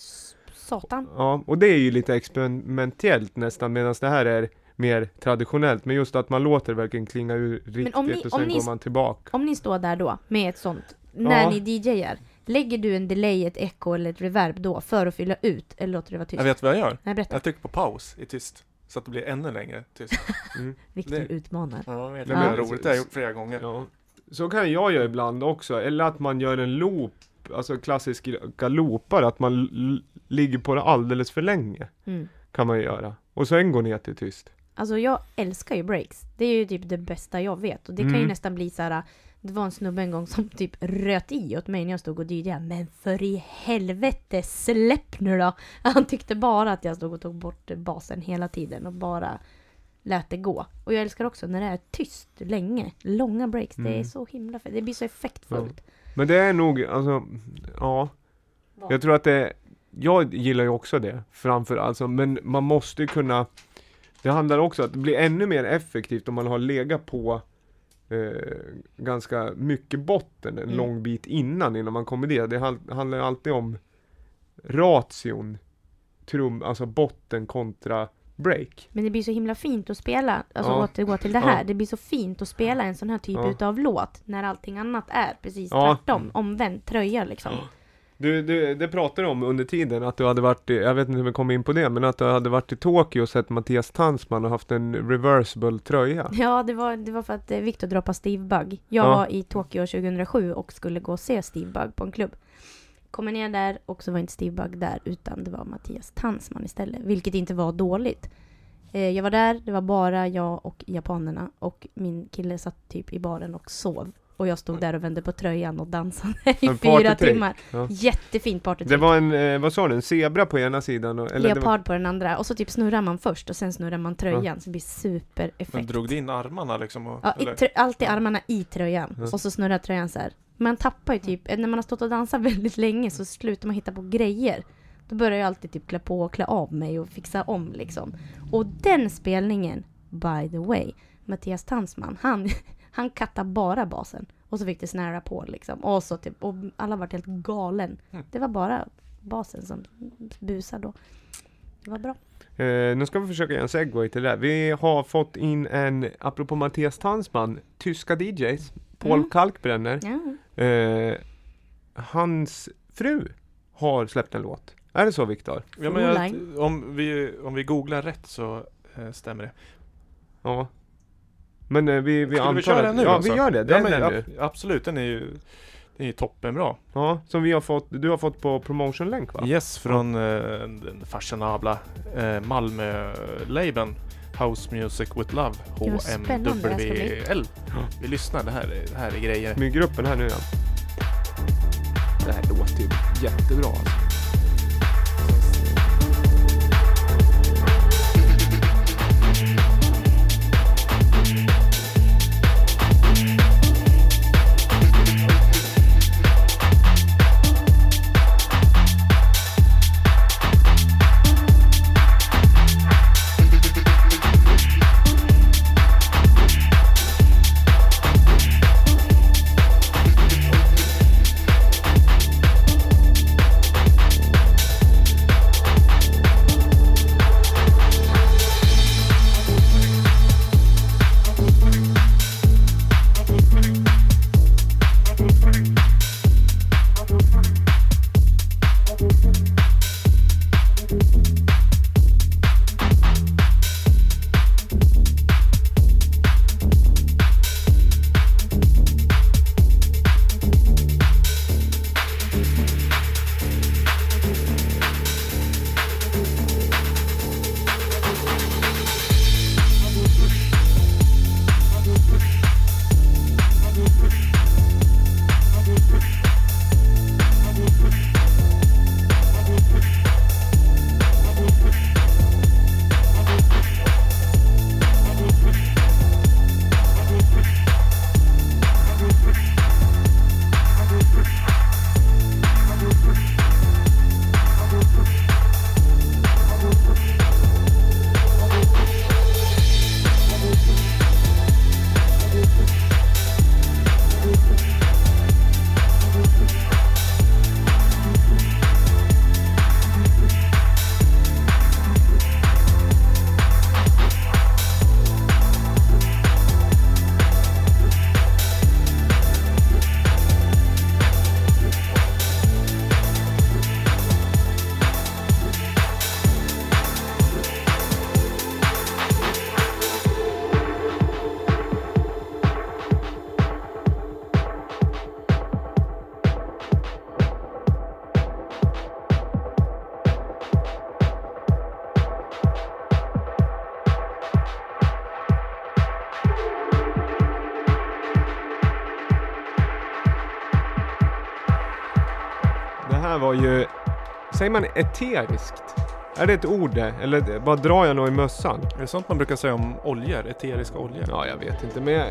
Satan. Ja, och det är ju lite experimentellt nästan medan det här är mer traditionellt. Men just att man låter det verkligen klinga ur riktigt ni- och sen går man tillbaka. Om ni står där då med ett sånt, när Ja. ni DJar, lägger du en delay, ett echo eller ett reverb då för att fylla ut eller låter det vara tyst? Jag vet vad jag gör. Nej, berätta. Jag trycker på paus i tyst. Så att det blir ännu längre tyst. [LAUGHS] Viktor det- utmanar. Ja, Det är men- roligt. Det har jag gjort flera gånger. Ja. Så kan jag göra ibland också. Eller att man gör en loop, alltså klassiska loopar, att man ligger på det alldeles för länge. Mm. Kan man göra. Och sen går ner till tyst. Alltså jag älskar ju breaks. Det är ju typ det bästa jag vet. Och det kan ju Mm. nästan bli så här. Det var en snubbe en gång som typ röt i åt mig när jag stod och DJade. Men för i helvete, släpp nu då! Han tyckte bara att jag stod och tog bort basen hela tiden och bara lät det gå. Och jag älskar också när det är tyst länge. Långa breaks. Det är Mm. så himla fett. Det blir så effektfullt. Men det är nog, alltså, ja. Vad? Jag tror att det, jag gillar ju också det framför alltså, men man måste ju kunna Det handlar också om att det blir ännu mer effektivt om man har legat på eh, ganska mycket botten en Mm. lång bit innan, innan man kommer dit. Det handlar ju alltid om ration, trum, alltså botten kontra break. Men det blir så himla fint att spela, alltså Ja. återgå till det här. Ja. Det blir så fint att spela en sån här typ Ja. utav låt när allting annat är precis Ja. tvärtom. Omvänd tröja liksom. Du, du, det pratade du om under tiden att du hade varit, i, jag vet inte om vi kom in på det, men att du hade varit i Tokyo och sett Mattias Tansman och haft en reversible tröja. Ja, det var, det var för att eh, Victor droppade Steve Bug. Jag Ja. var i Tokyo 2007 och skulle gå och se Steve Bug på en klubb. Kommer ner där och så var inte Steve Bug där utan det var Mattias Tansman istället. Vilket inte var dåligt. Eh, Jag var där, det var bara jag och japanerna och min kille satt typ i baren och sov. Och jag stod där och vände på tröjan och dansade i En fyra timmar. Ja. Jättefint partytrick. Det var en, eh, vad sa du, en zebra på ena sidan? och- Eller det var, Leopard på den andra och så typ snurrar man först och sen snurrar man tröjan så det blir supereffekt. Men drog du in armarna liksom? Och, Ja, i eller? trö- alltid armarna i tröjan Ja. och så snurrar tröjan så här. Man tappar ju typ, när man har stått och dansat [LAUGHS] väldigt länge så slutar man hitta på grejer. Då börjar jag alltid typ klä på och klä av mig och fixa om liksom. Och den spelningen, by the way, Mattias Tansman, han, [LAUGHS] han kattade bara basen. Och så fick det snära på liksom. Och så typ, och alla vart helt galen. Mm. Det var bara basen som busade då. Det var bra. eh, nu ska vi försöka göra en segway till det här. Vi har fått in en, apropå Mattias Tansman, tyska DJs, Paul Mm. Kalkbrenner. Ja. Eh, hans fru har släppt en låt. Är det så Viktor? Ja, men jag, om, vi, om vi googlar rätt så eh, stämmer det. Ja. Men eh, vi, vi Ska antar vi köra att- den nu Ja, alltså? vi gör det. Det ja, är men, den ab- nu. Absolut, den är ju den är ju toppenbra. Ja, som vi har fått, du har fått på promotion-länk va? Yes, från eh, den fashionabla eh, Malmö-labeln House Music with Love, Gud, vad spännande det här ska bli. HMWL. Vi lyssnar, det här, är- det här är grejer. Smyger här nu ja. Det här låter ju jättebra alltså. Säger man eteriskt? Är det ett ord? Eller bara drar jag nog i mössan? Är det sånt man brukar säga om oljor? Eteriska oljor? Ja, jag vet inte, men jag,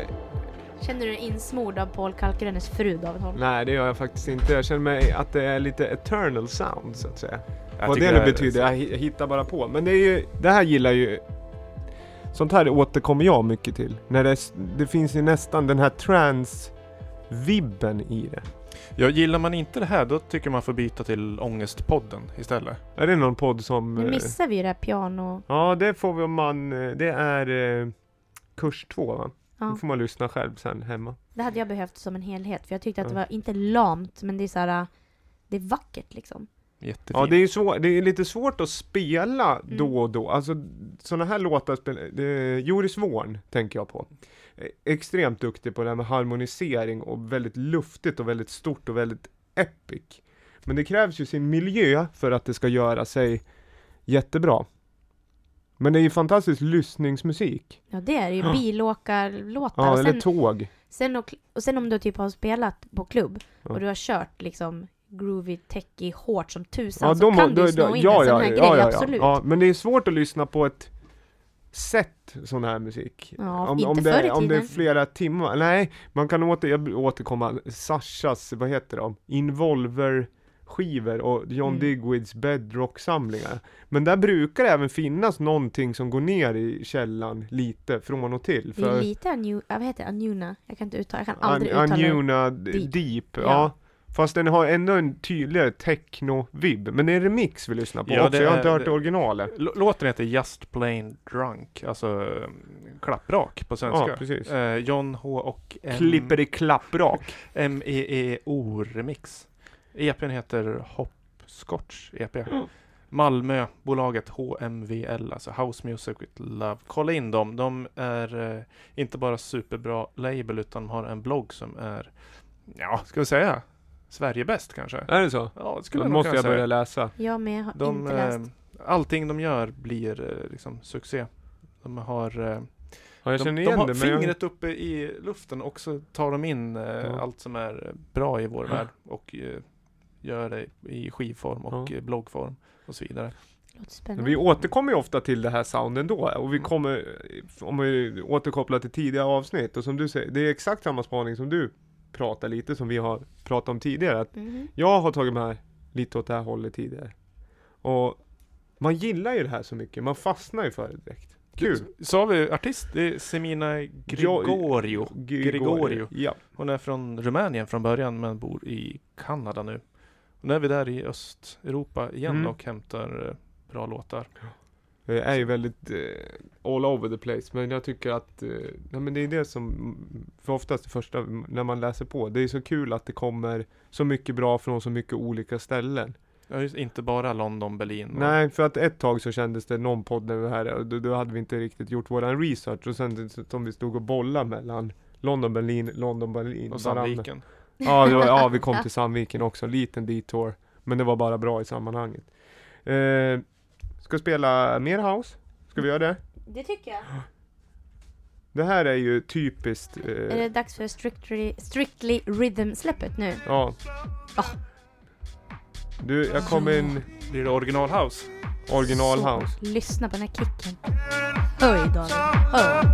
Känner du dig insmord av Paul Kalkbrennes fru David Holm? nej det gör jag faktiskt inte. Jag känner mig att det är lite eternal sound så att säga. Jag Vad det nu betyder, jag hi- hittar bara på. Men det är ju, det här gillar ju Sånt här återkommer jag mycket till. När det, det finns ju nästan den här trans-vibben i det. Ja, gillar man inte det här då tycker man får byta till Ångestpodden istället. Är det någon podd som... Nu eh, missar vi ju det här piano... Ja, det får vi om man... eh, Det är eh, kurs två va? Ja. Då får man lyssna själv sen hemma. Det hade jag behövt som en helhet, för jag tyckte att det var inte lamt, men det är så här, det är vackert liksom. Jättefint. Ja, det är, svår, det är lite svårt att spela Mm. då och då. Alltså sådana här låtar, spel, det, Joris Vorn tänker jag på. Eh, Extremt duktig på det här med harmonisering och väldigt luftigt och väldigt stort och väldigt epic. Men det krävs ju sin miljö för att det ska göra sig jättebra. Men det är ju fantastisk lyssningsmusik. Ja det är det ju, Ja. bilåkarlåtar. Ja, och, eller tåg. sen och, och sen om du typ har spelat på klubb Ja. och du har kört liksom groovy, techy, hårt som tusan Ja, så de, kan då- du sno då- in ja, en sån här ja, grej, absolut. Ja, men det är svårt att lyssna på ett sätt sån här musik. Ja, om, inte om, förr i det, om det är tiden. flera timmar. Nej, man kan åter, jag återkomma. Sashas, vad heter de? Involver skivor och John Mm. Digwoods bedrock-samlingar. Men där brukar det även finnas någonting som går ner i källan lite från och till. Det är För lite Anu, ja, vad heter det? Anjuna? Jag kan inte uttala, jag kan aldrig An- uttala det. Anjuna Deep, Deep. ja. Ja. Fast den har ändå en tydligare techno-vibb. Men det är remix vi lyssnar på Ja, också, det jag har är- inte hört det- originalet. Låten heter Just Plain Drunk, alltså um, klapprak på svenska. Ja, precis. Eh, John H och M- Klipper i klapprak. M-E-E-O remix. EPn heter Hopscotch EP. Malmö, bolaget HMVL, alltså House Music with Love. Kolla in dem. De är eh, inte bara superbra label utan de har en blogg som är, ja, ska vi säga, Sverige bäst kanske? Är det så? Ja, det skulle Då jag nog måste kunna jag säga. börja läsa. Jag med, har De, inte läst. eh, allting de gör blir eh, liksom succé. De har, eh, Ja, jag de, känner de igen har det, men jag... fingret uppe i luften och så tar de in eh, Ja. allt som är bra i vår värld och eh, gör det i skivform och Ja. eh, bloggform och så vidare. Låter spännande. Vi återkommer ju ofta till det här sounden då och vi Mm. kommer, om vi återkopplar till tidigare avsnitt och som du säger, det är exakt samma spaning som du pratar lite som vi har pratat om tidigare. Att Mhm. jag har tagit med det åt det här hållet tidigare. Och man gillar ju det här så mycket, man fastnar ju för det direkt. Kul! Sa vi artist? Det är Semina Gregorio. Gregorio. Ja. Hon är från Rumänien från början men bor i Kanada nu. Och nu är vi där i Östeuropa igen Mm. och hämtar eh, bra låtar. Det är ju väldigt eh, all over the place men jag tycker att eh, nej, men det är det som för oftast det första när man läser på. Det är så kul att det kommer så mycket bra från så mycket olika ställen. Ja, just, inte bara London, Berlin. och- Nej, för att ett tag så kändes det någon podd när vi här då, då hade vi inte riktigt gjort våran research och sen som vi stod och bollade mellan London, Berlin, London, Berlin. Och. Sandviken. Ja, var, ja, [LAUGHS] vi kom till Sandviken också, liten detour. Men det var bara bra i sammanhanget. Eh, ska spela mer house? Ska vi göra det? Det tycker jag. Det här är ju typiskt. Är Eh, det dags för Strictly, strictly Rhythm-släppet nu? ja. Ah. Du, jag kom in Blir det original house? original Så, house. Lyssna på den här kicken. Höj David, höj.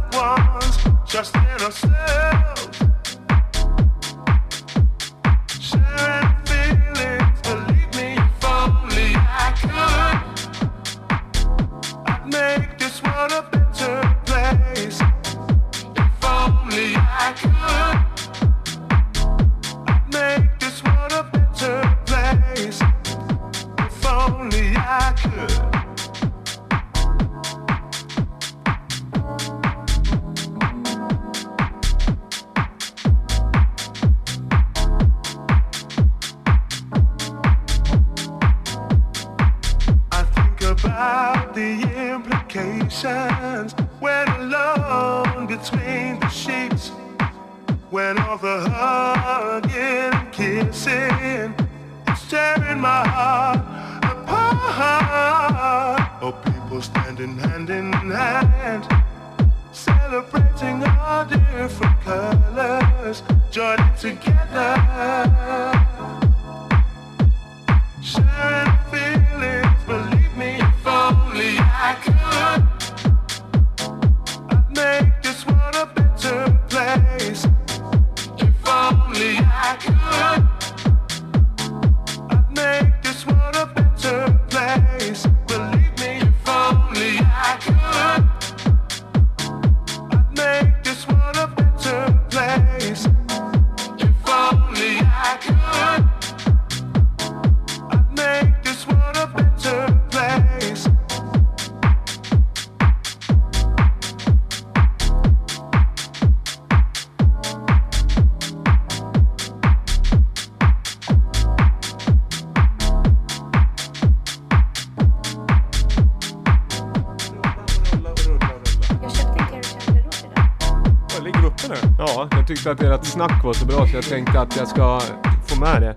Snack var så bra så jag tänkte att jag ska få med det.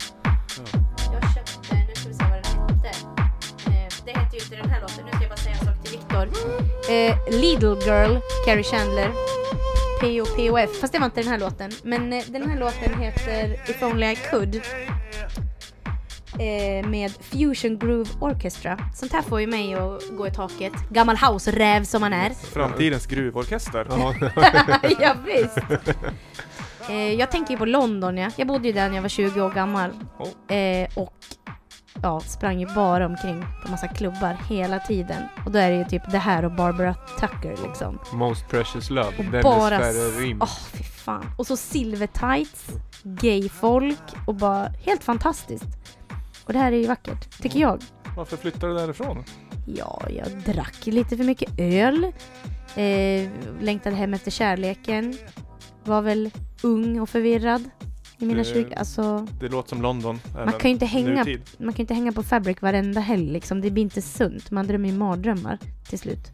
Jag köpte, nu ska vi se vad den hette. Eh, det heter ju inte den här låten, nu ska jag bara säga en sak till Viktor. Eh, Lidl Girl, Carrie Chandler. P.O.P.O.F. Fast det var inte den här låten. Men eh, den här låten heter If Only I Could. Eh, med Fusion Groove Orchestra. Sånt här får ju mig att gå i taket. Gammal house-räv som man är. Framtidens gruvorkester. Ja, [LAUGHS] ja, visst. Eh, jag tänker på London ja. Jag bodde ju där när jag var 20 år gammal. Eh, och ja, sprang ju bara omkring på massa klubbar hela tiden. Och då är det ju typ det här och Barbara Tucker liksom. Most Precious Love. Och Dennis bara... Ferrer Rim. Åh, fy fan. Och så silver tights, gayfolk och bara helt fantastiskt. Och det här är ju vackert, tycker jag. Varför flyttade du därifrån? Ja, jag drack lite för mycket öl. Eh, längtade hem efter kärleken. Var väl ung och förvirrad i mina Det- 20... Alltså, Det låter som London. man kan ju inte hänga, Nutid. man kan ju inte hänga på Fabric varenda helg liksom. Det blir inte sunt. Man drömmer ju mardrömmar till slut.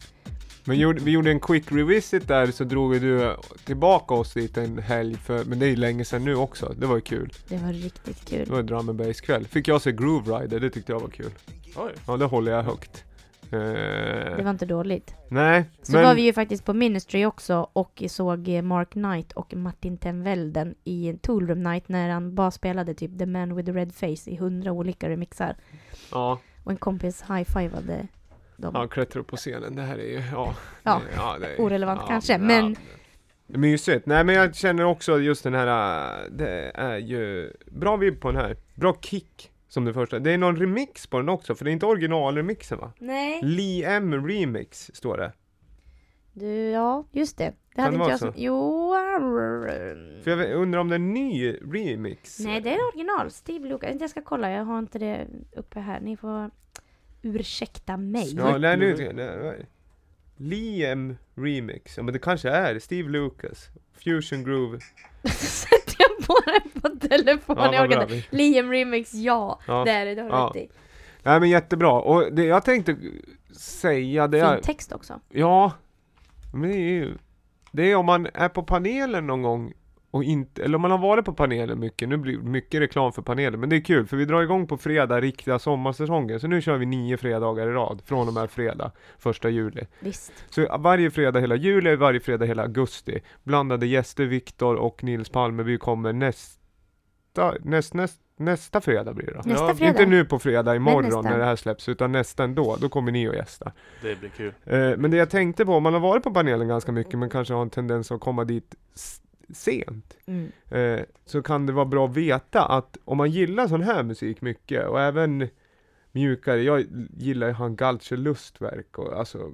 Men gjorde, vi gjorde en quick revisit där så drog ju du tillbaka oss dit en helg för, men det är ju länge sedan nu också. Det var ju kul. Det var riktigt kul. Det var drum and bass kväll. Fick jag se Groove Rider, det tyckte jag var kul. Oj. Ja, det håller jag högt. Eh, Det var inte dåligt. Nej, Så men var vi ju faktiskt på Ministry också och såg eh, Mark Knight och Martin Tenvelden i Toolroom Night när han bara spelade typ The Man with the Red Face i hundra olika remixar. ja, Och en kompis high-fivade dem. han klättrar upp på scenen. Det här är ju, ja. Ja, ja, är, orelevant kanske, men- Mysigt. Nej men jag känner också just den här, äh, det är ju bra vibb på den här. Bra kick som det första. Det är någon remix på den också, för det är inte originalremixen va? Nej. Lee M Remix står det. Du, ja, just det. Det hade inte jag som... Jo... För jag undrar om det är en ny remix? Nej, det är original. Steve Lucas. Jag ska kolla, jag har inte det uppe här. Ni får ursäkta mig. Ja, nej nu nej, Liam Remix, ja men det kanske är Steve Lucas Fusion Groove [LAUGHS] jag [LAUGHS] på den på telefonen? Ja, jag orkar inte. Liam Remix, ja. Ja. Det är det, det har du Ja. rätt i. Nej men jättebra, och det jag tänkte säga det är Fin text också. Ja, men det är ju Det är om man är på panelen någon gång och inte, eller om man har varit på panelen mycket, nu blir det mycket reklam för panelen, men det är kul för vi drar igång på fredag riktiga sommarsäsongen, så nu kör vi nio fredagar i rad från och med fredag, första juli. Visst. Så varje fredag hela juli, varje fredag hela augusti. Blandade gäster, Viktor och Nils Palmeby kommer nästa, näst, näst, nästa fredag blir det då. Nästa ja, fredag. Inte nu på fredag imorgon när det här släpps, utan nästa ändå. Då kommer ni och gästa. Det blir kul. Eh, men det jag tänkte på, man har varit på panelen ganska mycket, men kanske har en tendens att komma dit sent. Mm. Eh, så kan det vara bra att veta att om man gillar sån här musik mycket och även mjukare, jag gillar ju han Galcher Lustverk och alltså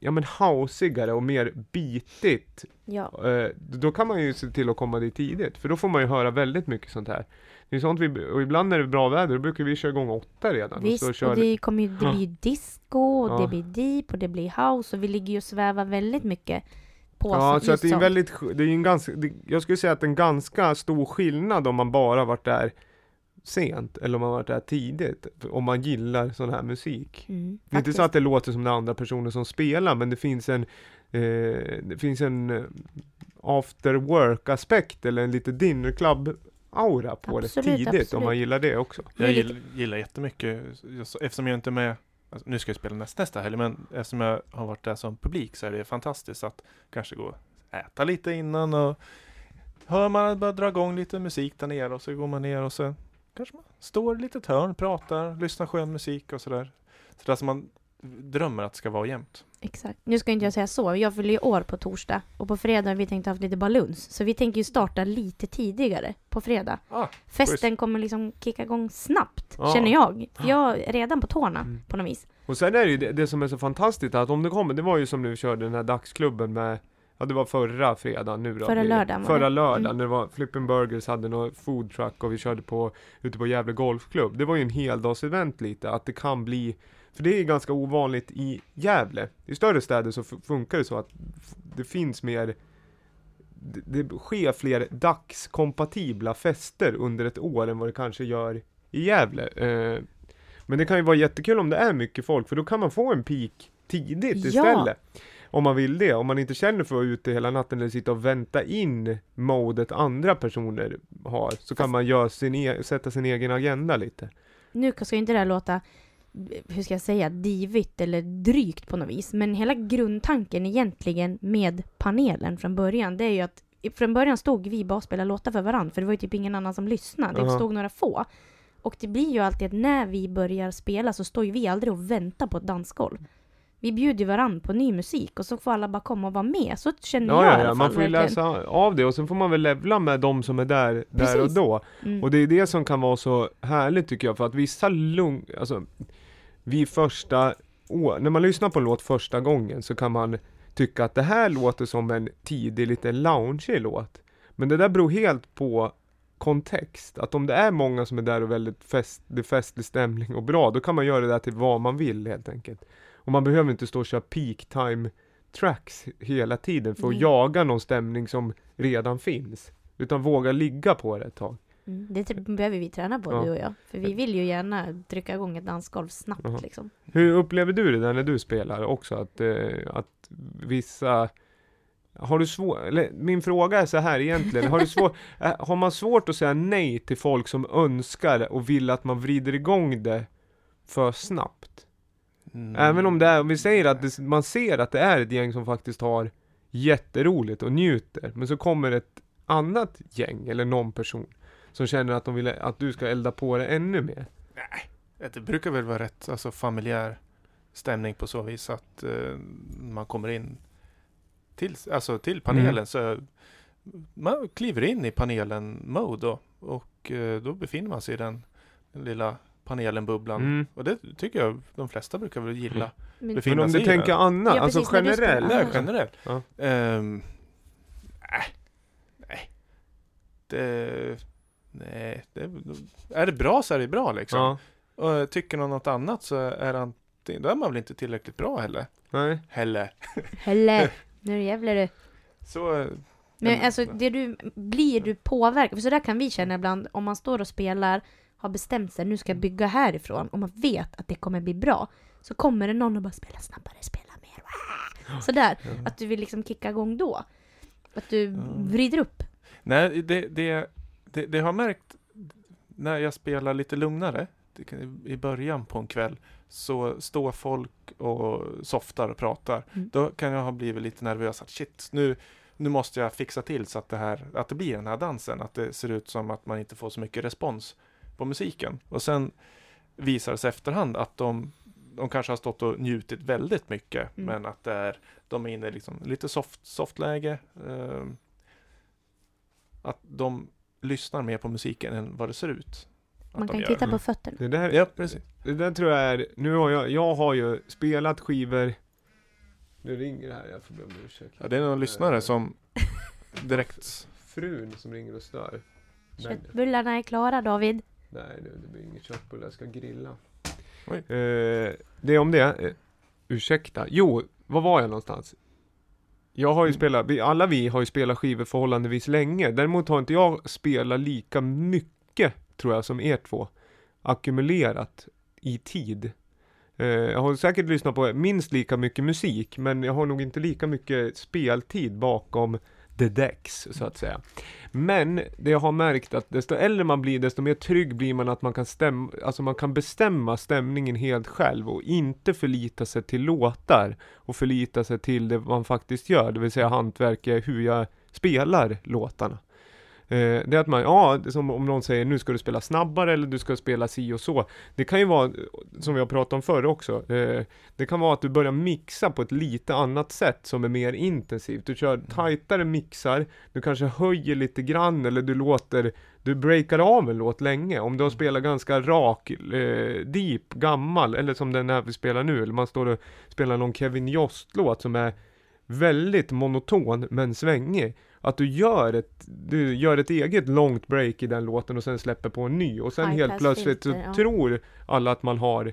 ja men hausigare och mer bitigt. Ja. Eh, då kan man ju se till att komma dit tidigt, för då får man ju höra väldigt mycket sånt här. Det är sånt vi, och ibland när det är bra väder, då brukar vi köra igång åtta redan. Visst, och så och kör det kommer ju, det blir ju disco, och Ja. det blir deep, och det blir house, och vi ligger ju och svävar väldigt mycket på Ja, så, att det är en väldigt, det är en ganska, det, jag skulle säga att det är en ganska stor skillnad om man bara varit där sent eller om man varit där tidigt. Om man gillar sån här musik. Mm, Det är inte så att det låter som är andra personer som spelar, men det finns en, eh, det finns en eh, after work aspekt eller en lite dinner club aura på Absolut, det tidigt om absolut. man gillar det också. Jag gillar, gillar jättemycket, jag- eftersom jag inte är med, alltså, nu ska jag spela nästa, nästa helg, men eftersom jag har varit där som publik så är det fantastiskt att kanske gå och äta lite innan och hör man att bara dra igång lite musik där nere och så går man ner och så kanske man står i ett litet hörn, pratar, lyssnar skön musik och sådär. Sådär som man drömmer att det ska vara jämt. Exakt. Nu ska inte jag säga så. Jag fyller ju år på torsdag och på fredag har vi tänkt haft lite baluns. Så vi tänker ju starta lite tidigare på fredag. Ah, Festen kommer liksom kicka igång snabbt, Ja. känner jag. För jag är redan på tårna Mm. på något vis. Och sen är det ju det, det som är så fantastiskt att om det kommer, det var ju som vi körde den här dagsklubben med Ja det var förra fredagen nu då Förra lördagen var Förra lördagen Mm. när det var Flippin Burgers hade någon food truck och vi körde på ute på Gävle Golfklubb. Det var ju en heldagsevent lite, att det kan bli För det är ganska ovanligt i Gävle. I större städer så funkar det så att det finns mer det, det sker fler dagskompatibla fester under ett år än vad det kanske gör i Gävle. Eh, men det kan ju vara jättekul om det är mycket folk för då kan man få en peak tidigt Ja. istället. Om man vill det, om man inte känner för att vara ute hela natten eller sitta och vänta in modet andra personer har, så kan Fast- man göra sin e- sätta sin egen agenda lite. Nu ska ju inte det här låta, hur ska jag säga, divigt eller drygt på något vis. Men hela grundtanken egentligen med panelen från början, det är ju att från början stod vi bara och spelade låtar för varandra, för det var ju typ ingen annan som lyssnade. Det Aha. stod några få. Och det blir ju alltid att när vi börjar spela så står ju vi aldrig och väntar på ett dansgolv. Vi bjuder ju varandra på ny musik och så får alla bara komma och vara med. Så känner Ja, jag ja, ja, fall man får ju läsa av det och sen får man väl levla med de som är där, där och då. Mm. Och det är det som kan vara så härligt tycker jag, för att vissa lugn, alltså vid första, å- när man lyssnar på en låt första gången så kan man tycka att det här låter som en tidig, lite loungeig låt. Men det där beror helt på kontext. Att om det är många som är där och väldigt fest, det är festlig stämning och bra, då kan man göra det där till vad man vill helt enkelt. Och man behöver inte stå och köra peak time tracks hela tiden för att Nej. jaga någon stämning som redan finns. Utan våga ligga på det ett tag. Mm, det t- behöver vi träna på, Ja. du och jag. För vi vill ju gärna trycka igång ett dansgolv snabbt Jaha. liksom. Hur upplever du det där när du spelar också? Att, eh, att vissa har du svårt, eller min fråga är så här egentligen, har, du svår, [LAUGHS] eh, har man svårt att säga nej till folk som önskar och vill att man vrider igång det för snabbt? Mm. Även om det är, om vi säger att det, man ser att det är ett gäng som faktiskt har jätteroligt och njuter, men så kommer ett annat gäng eller någon person som känner att de vill att du ska elda på det ännu mer. Det brukar väl vara rätt alltså, familjär stämning på så vis att eh, man kommer in till, alltså, till panelen Mm. så man kliver in i panelen-mode då och eh, då befinner man sig i den, den lilla panelen-bubblan. Mm. Och det tycker jag de flesta brukar väl gilla. Men, Befinna Men om du tänker det. annat, Ja, alltså precis, generellt. Nej, Ja. generellt. Ja. Ehm, nej. nej. Det, nej. Det, är det bra så är det bra liksom. Ja, Och tycker någon något annat så är han, då är man väl inte tillräckligt bra heller. nej. Heller. Helle, [LAUGHS] nu jävlar du. Så, Men Mm. alltså, det du, blir du påverkad? För så där kan vi känna ibland, om man står och spelar, har bestämt sig, nu ska jag bygga härifrån, och man vet att det kommer bli bra, så kommer det någon och bara spela snabbare, spela mer. Sådär, att du vill liksom kicka igång då. Att du vrider upp. nej, det, det, det, det har märkt när jag spelar lite lugnare i början på en kväll så står folk och softar och pratar. Mm. Då kan jag ha blivit lite nervös att shit, nu, nu måste jag fixa till så att det, här, att det blir den här dansen. Att det ser ut som att man inte får så mycket respons på musiken. Och sen visar det sig efterhand att de, de kanske har stått och njutit väldigt mycket. Mm. Men att det är, de är inne i liksom lite soft, softläge. ehm, att de lyssnar mer på musiken än vad det ser ut. att Man kan titta på fötterna. Det där, Ja, precis. det där tror jag är, nu har jag, jag har ju spelat skivor Nu ringer det här, jag får be om ursäkt Ja, det är någon lyssnare som direkt... Frun som ringer och stör Köttbullarna är klara David. Nej nu, det blir inget köttbullar, jag ska grilla Oj. eh, Det är om det, eh, ursäkta, jo, var var jag någonstans? Jag har ju spelat, vi, alla vi har ju spelat skivor förhållandevis länge, däremot har inte jag spelat lika mycket, tror jag, som er två, ackumulerat i tid. Eh, jag har säkert lyssnat på minst lika mycket musik, men jag har nog inte lika mycket speltid bakom the decks, så att säga. Men det jag har märkt att desto äldre man blir, desto mer trygg blir man att man kan stäm alltså man kan bestämma stämningen helt själv och inte förlita sig till låtar och förlita sig till det man faktiskt gör, det vill säga hantverket, hur jag spelar låtarna. Eh, det är att man, ja, som om någon säger nu ska du spela snabbare eller du ska spela si och så. Det kan ju vara, som vi har pratat om förr också, eh, det kan vara att du börjar mixa på ett lite annat sätt som är mer intensivt. Du kör tajtare mixar, du kanske höjer lite grann eller du låter, du breakar av en låt länge. Om du har spelat ganska rak, eh, deep, gammal, eller som den här vi spelar nu, eller man står och spelar någon Kevin Jost-låt som är väldigt monoton men svängig. Att du gör ett, du gör ett eget långt break i den låten och sen släpper på en ny och sen High helt plötsligt så filter, ja. tror alla att man har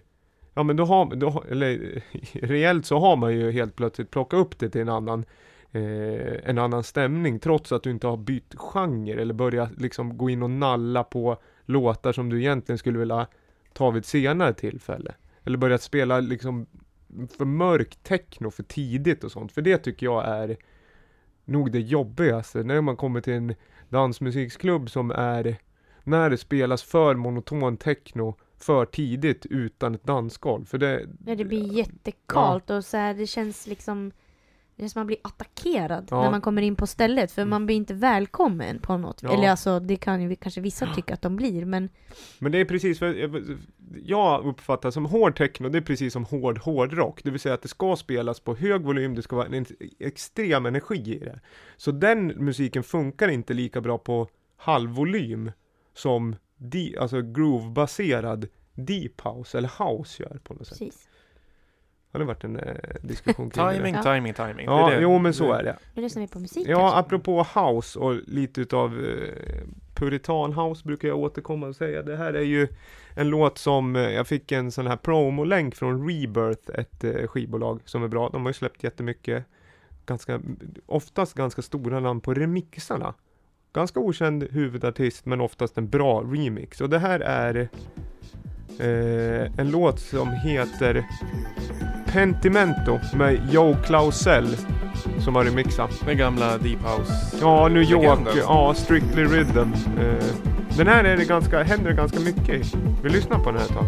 Ja men då har, då, har- eller [LAUGHS] reellt så har man ju helt plötsligt plockat upp det till en annan eh, en annan stämning trots att du inte har bytt genre eller börjat liksom gå in och nalla på låtar som du egentligen skulle vilja ta vid ett senare tillfälle. Eller börjat spela liksom för mörk techno för tidigt och sånt. För det tycker jag är nog det jobbigaste. När man kommer till en dansmusiksklubb som är när det spelas för monoton techno för tidigt utan ett dansgolv. För det, Ja, det blir jättekallt och så här, det känns liksom det känns som man blir attackerad Ja. när man kommer in på stället för man blir inte välkommen på något. Ja. Eller alltså det kan ju kanske vissa tycka att de blir men Men det är precis för jag uppfattar som hård techno, det är precis som hård hårdrock. Det vill säga att det ska spelas på hög volym, det ska vara en extrem energi i det. Så den musiken funkar inte lika bra på halvvolym som di, alltså groove-baserad deep house eller house gör på något sätt. precis. Har det varit en eh, diskussion kring det? Timing, Ja. timing, timing. Ja, Det är det. jo men så är det. Nu lyssnar vi på musik Ja, kanske. apropå house och lite utav eh, puritanhouse brukar jag återkomma och säga. Det här är ju en låt som, eh, jag fick en sån här promolänk från Rebirth, ett eh, skivbolag som är bra. De har ju släppt jättemycket, ganska, oftast ganska stora namn på remixarna. Ganska okänd huvudartist men oftast en bra remix. Och det här är eh, en låt som heter Pentimento med Joe Clausell som har remixat. Den gamla Deep House. Ja, New York, ja, Strictly Rhythm. Eh, den här är det ganska, händer det ganska mycket i. Vi lyssnar på den här ett tag.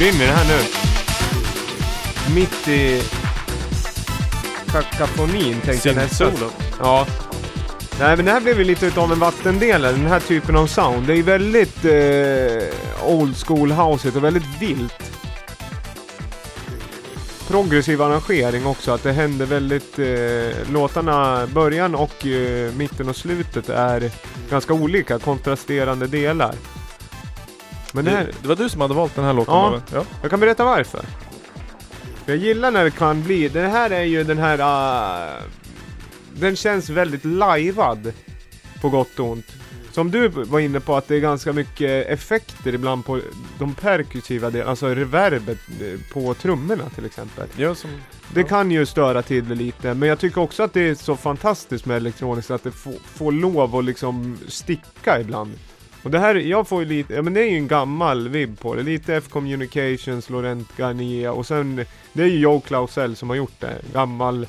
Går in i det här nu. Mitt i kakafonin tänkte jag nästan. Ja. Nej men det här blev ju lite utav en vattendelare, den här typen av sound. Det är ju väldigt eh, old school houseigt och väldigt vilt. Progressiv arrangering också, att det händer väldigt... Eh, låtarna, början och eh, mitten och slutet är ganska olika, kontrasterande delar. Men det här, Det, var du som hade valt den här låten Ja. Ja. jag kan berätta varför. Jag gillar när det kan bli, det här är ju den här... ah, den känns väldigt lajvad. På gott och ont. Som du var inne på att det är ganska mycket effekter ibland på de perkussiva delarna, alltså reverbet eh, på trummorna till exempel. Ja, som, Det Ja. kan ju störa till det lite, men jag tycker också att det är så fantastiskt med elektroniskt att det får, får lov att liksom sticka ibland. Och det här, jag får ju lite, ja men det är ju en gammal vibb på det, lite F-Communications, Laurent Garnier och sen, det är ju Joe Clausell som har gjort det, gammal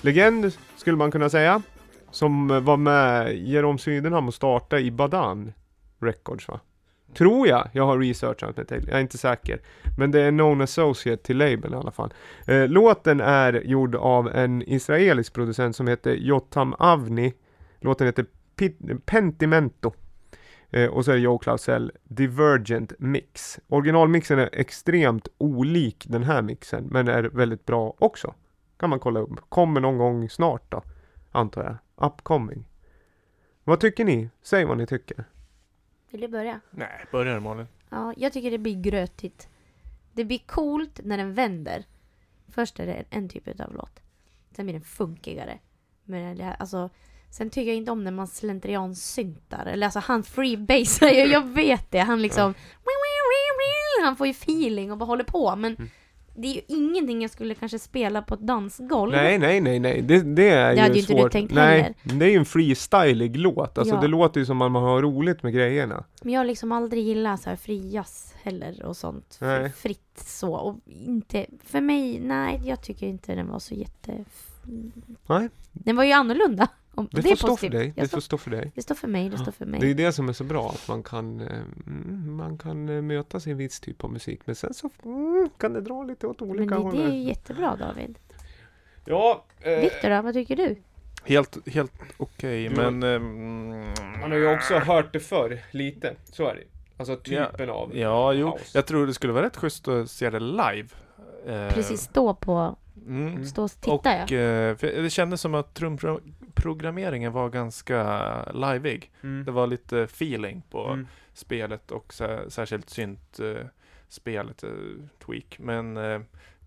legend skulle man kunna säga. Som var med Jerome Sydenham och startade i Badan Records va? Tror jag, jag har researchat mig till, jag är inte säker. Men det är known associate till label i alla fall. Eh, låten är gjord av en israelisk producent som heter Jotam Avni. Låten heter Pit- Pentimento. Eh, och så är det Joe Clausell Divergent Mix. Originalmixen är extremt olik den här mixen, men är väldigt bra också. Kan man kolla upp. Kommer någon gång snart då, antar jag. Upcoming. Vad tycker ni? Säg vad ni tycker. Vill du börja? nej, börjar Malin. Ja, jag tycker det blir grötigt. Det blir coolt när den vänder. Först är det en typ av låt. Sen blir den funkigare. Men det här, alltså, sen tycker jag inte om när man slentrian syntar. Eller alltså han freebasar ju, jag vet det. Han liksom... Han får ju feeling och bara håller på. Men Mm. det är ju ingenting jag skulle kanske spela på ett dansgolv. Nej, nej, nej, nej. Det, det är Det ju hade ju inte du svårt. tänkt nej, heller. det är ju en freestylig låt. Alltså Ja. det låter ju som att man har roligt med grejerna. Men jag har liksom aldrig gillat så här frijazz heller och sånt. Nej. Fritt så. Och inte... För mig, nej, jag tycker inte den var så jätte... Nej. Den var ju annorlunda. Om, Det, är får stå för dig. Det står- får stå för dig. Det står för mig, det står för mig. Det är det som är så bra, att man kan, eh, mm, man kan eh, mötas i en viss typ av musik. Men sen så mm, kan det dra lite åt Men olika det, håll. det är ju jättebra David. Ja, eh, Viktor då, vad tycker du? Helt, helt okej, Ja. men... ehm, man har ju också hört det förr, lite. Så är det Alltså typen av Ja, jo. house. Jag tror det skulle vara rätt schysst att se det live. Eh, Precis, stå på... Mm. Stå och titta Och ja. eh, för det kändes som att trumprogrammeringen var ganska liveig. Mm. Det var lite feeling på Mm. spelet och sä- särskilt synt eh, spelet, eh, tweak. Men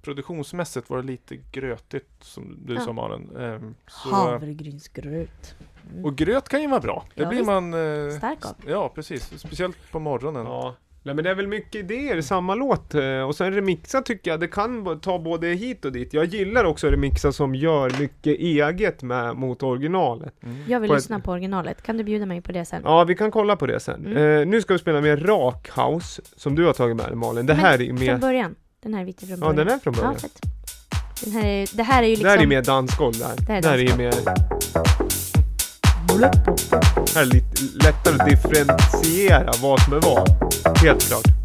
produktionsmässigt var det lite grötigt som du Ja. sa Malin. Eh, så- Havregrynsgröt. Mm. och gröt kan ju vara bra. Det Ja, blir visst. man... Eh, Stark av. Ja, precis. Speciellt på morgonen. Ja. Nej men det är väl mycket idéer i samma låt eh, och sen remixa tycker jag det kan ta både hit och dit. Jag gillar också remixa som gör mycket eget med mot originalet. Mm. Jag vill på ett- lyssna på originalet. Kan du bjuda mig på det sen? Ja, vi kan kolla på det sen. Mm. Eh, nu ska vi spela mer rak house som du har tagit med dig Malin. Det Men här är Från mer... början. Den här är viktig från Ja, början. den är från början. Ja, fett. Den här är, det här är ju Det liksom... här är mer dansgolv där. Det här är Det här är ju mer... Här är lite lättare att differentiera vad som är vad. Helt klart.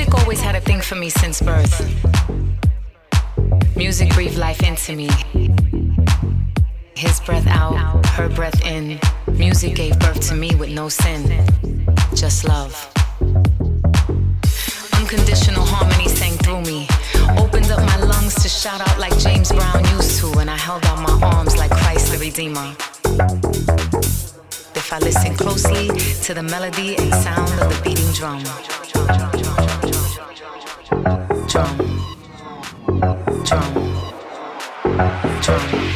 Music always had a thing for me since birth. Music breathed life into me. His breath out, her breath in. Music gave birth to me with no sin, just love. Unconditional harmony sang through me. Opened up my lungs to shout out like James Brown used to, and I held out my arms like Christ the Redeemer. If I listen closely to the melody and sound of the beating drum. Drum. Drum. Drum.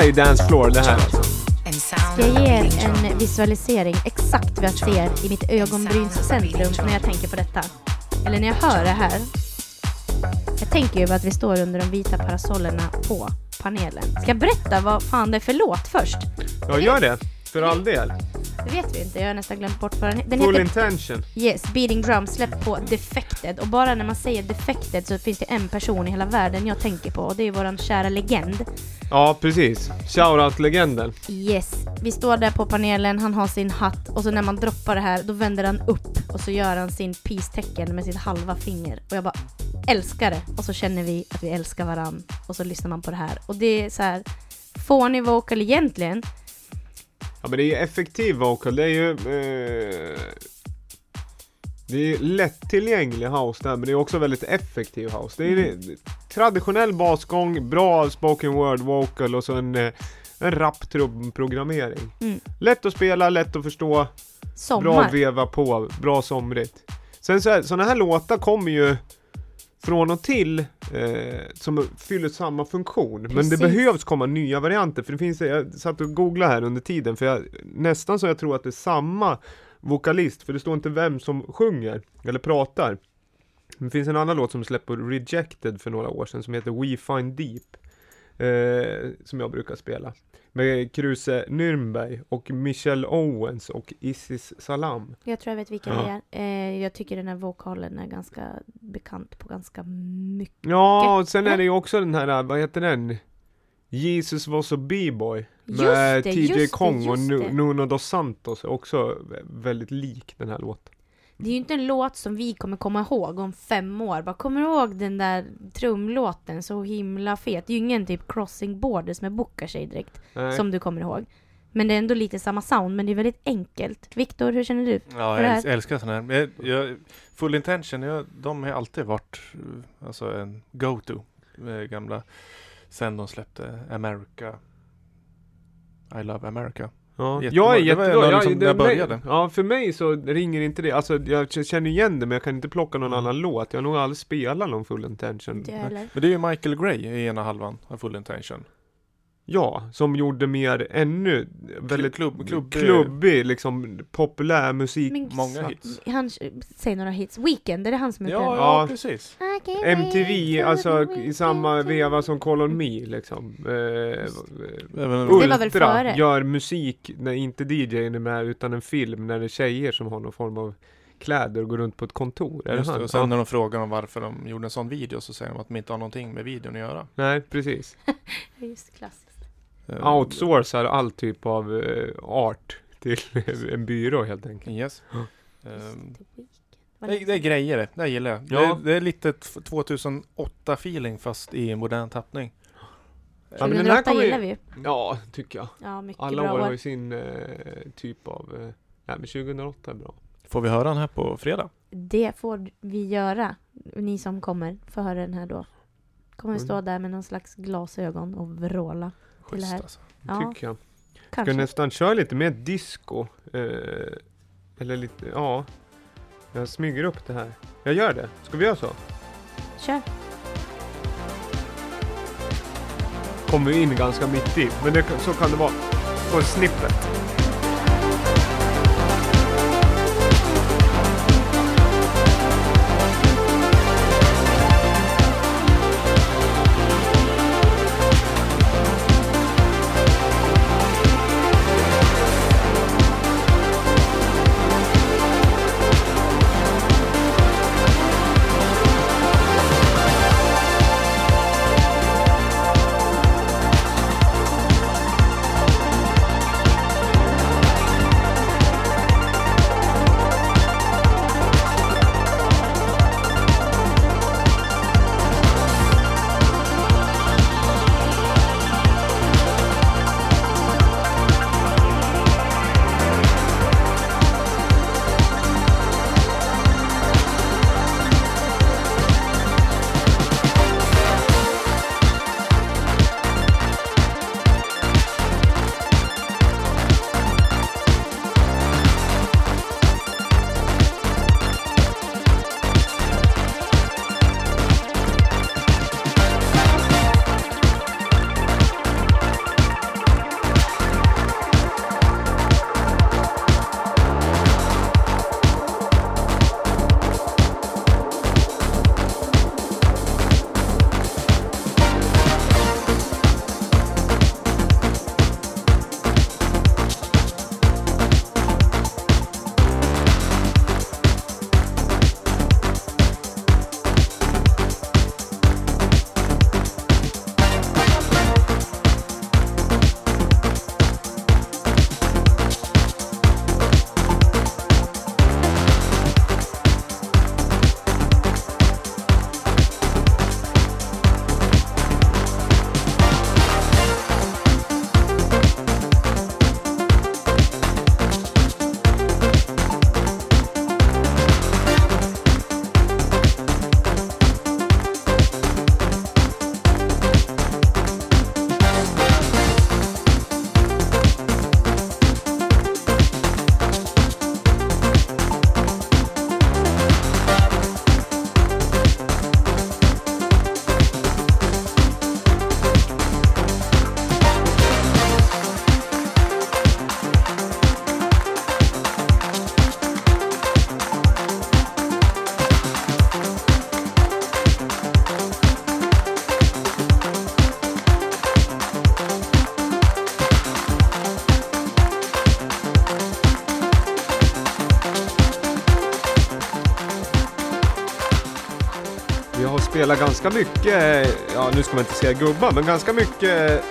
Det är dance floor det här Ska jag ge er en visualisering exakt vad jag ser i mitt ögonbrynscentrum när jag tänker på detta? Eller när jag hör det här? Jag tänker ju att vi står under de vita parasollerna på panelen. Ska jag berätta vad fan det är för låt först? Ja, gör det. För all del. Vet vi inte, jag har nästan glömt bort vad den heter. Full intention. Yes, Beating Drum släppt på Defected. Och bara när man säger Defected så finns det en person i hela världen jag tänker på och det är våran kära legend. Ja, precis. Shoutout-legenden. Yes, vi står där på panelen, han har sin hatt och så när man droppar det här då vänder han upp och så gör han sin peace-tecken med sitt halva finger. Och jag bara älskar det. Och så känner vi att vi älskar varann och så lyssnar man på det här. Och det är så här fånig vocal egentligen. Ja men det är ju effektiv vocal, det är ju eh, Det är lättillgänglig house där men det är också väldigt effektiv house. Det är Mm. traditionell basgång, bra spoken word vocal och så en, eh, en rapp trumpprogrammering. Mm. Lätt att spela, lätt att förstå, bra Sommar. veva på, bra somrigt. Sen så här, sådana här låtar kommer ju från och till eh, som fyller samma funktion. Men det Precis. behövs komma nya varianter. För det finns, jag satt och googlade här under tiden för jag, nästan så jag tror att det är samma vokalist. För det står inte vem som sjunger eller pratar. Det finns en annan låt som släppte på Rejected för några år sedan som heter We Find Deep. Eh, som jag brukar spela. Med Kruse Nürnberg och Michelle Owens och Isis Salam. Jag tror jag vet vilken Ja. det är. Eh, jag tycker den här vokalen är ganska bekant på ganska mycket. Ja, och sen är det ju också den här, vad heter den? Jesus var så B-boy. Med det, TJ just det, Kong och. Nuno dos Santos är också vä- väldigt lik den här låten. Det är ju inte en låt som vi kommer komma ihåg om fem år. Bara kommer du ihåg den där trumlåten så himla fet? Det är ju ingen typ Crossing Borders med Bookashay direkt Nej. som du kommer ihåg. Men det är ändå lite samma sound, men det är väldigt enkelt. Viktor, hur känner du? Ja, jag här- älskar, älskar sådana här. Jag, jag, full intention, jag, de har alltid varit eh, alltså en go-to. eh, Gamla, sen de släppte America. I love America. Ja, Jättebra. jag är Det var jättebra. Jag, liksom det, jag började. ja, för mig så ringer inte det. Alltså, jag känner igen det, men jag kan inte plocka någon Mm. annan låt. Jag har nog aldrig spelat någon full intention. Heller. Men det är ju Michael Gray i ena halvan av full intention. Ja, som gjorde mer ännu väldigt klubb- klubb- klubbig, liksom populär musik. Men Många hits. Han säger några hits. Weekend, är det han som heter Ja, ja, precis. MTV, alltså i samma veva som Call On Me liksom. Eh, Även, Det var väl Ultra före? gör musik när inte DJn är med utan en film när det är tjejer som har någon form av kläder och går runt på ett kontor. Är Just det, han? och sen Ja. när de frågar om varför de gjorde en sån video så säger de att de inte har någonting med videon att göra. Nej, precis. [LAUGHS] Just klassiskt. Eh, Outsourcar all typ av eh, art till [LAUGHS] en byrå helt enkelt. Yes. Ja. Ehm, det. Vad det, är grejer det, det gillar jag. Ja. Det, är- det är lite t- 2008 feeling fast i modern tappning. Ja, men den här 2008 kommer ju- gillar vi ju. Ja, tycker jag. Ja, Alla bra år har år. ju sin eh, typ av... Eh, nej men 2008 är bra. Får vi höra den här på fredag? Det får vi göra. Ni som kommer får höra den här då. Kommer vi stå Mm. där med någon slags glasögon och vråla. Till det här. alltså. Ja, Tycker jag. Ska kanske. nästan köra lite mer disco. Eh, eller lite, ja. Jag smyger upp det här. Jag gör det. Ska vi göra så? Kör. Kommer vi in ganska mitt i. Men det, så kan det vara. En snippet. Ganska mycket, ja nu ska man inte säga gubbar, men ganska mycket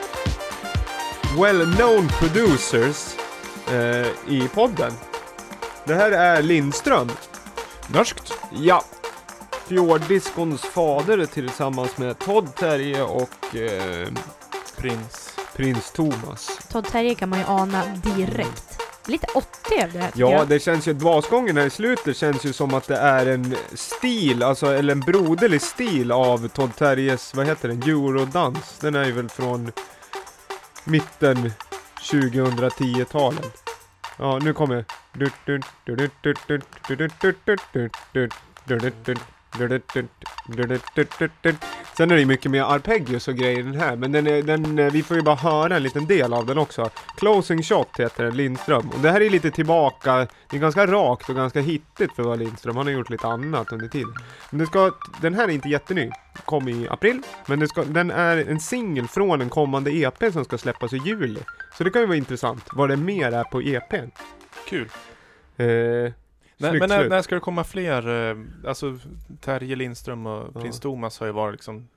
well-known producers eh, i podden. Det här är Lindström. Norskt. Ja. Fjorddiskons fader tillsammans med Todd Terje och eh, Prins. prins Thomas. Todd Terje kan man ju ana direkt. Lite 80 över det här Ja, jag. det känns ju, basgången här i slutet känns ju som att det är en stil, alltså, eller en broderlig stil av Todd Terjes, vad heter den, eurodans. Den är ju väl från mitten 2010-talen. Ja, nu kommer... Sen är det ju mycket mer arpeggios och grejer i den här, men den är, den, vi får ju bara höra en liten del av den också. Closing Shot heter den, Lindström. Och det här är lite tillbaka, det är ganska rakt och ganska hittigt för att vara Lindström. Han har gjort lite annat under tiden. Men det ska, den här är inte jätteny, kom i april. Men det ska, den är en singel från en kommande EP som ska släppas i juli. Så det kan ju vara intressant, vad det mer är på EPn. Kul. Eh, Snyggt men när, när ska det komma fler? eh, Alltså Terje Lindström och Ja. Prins Thomas har ju varit liksom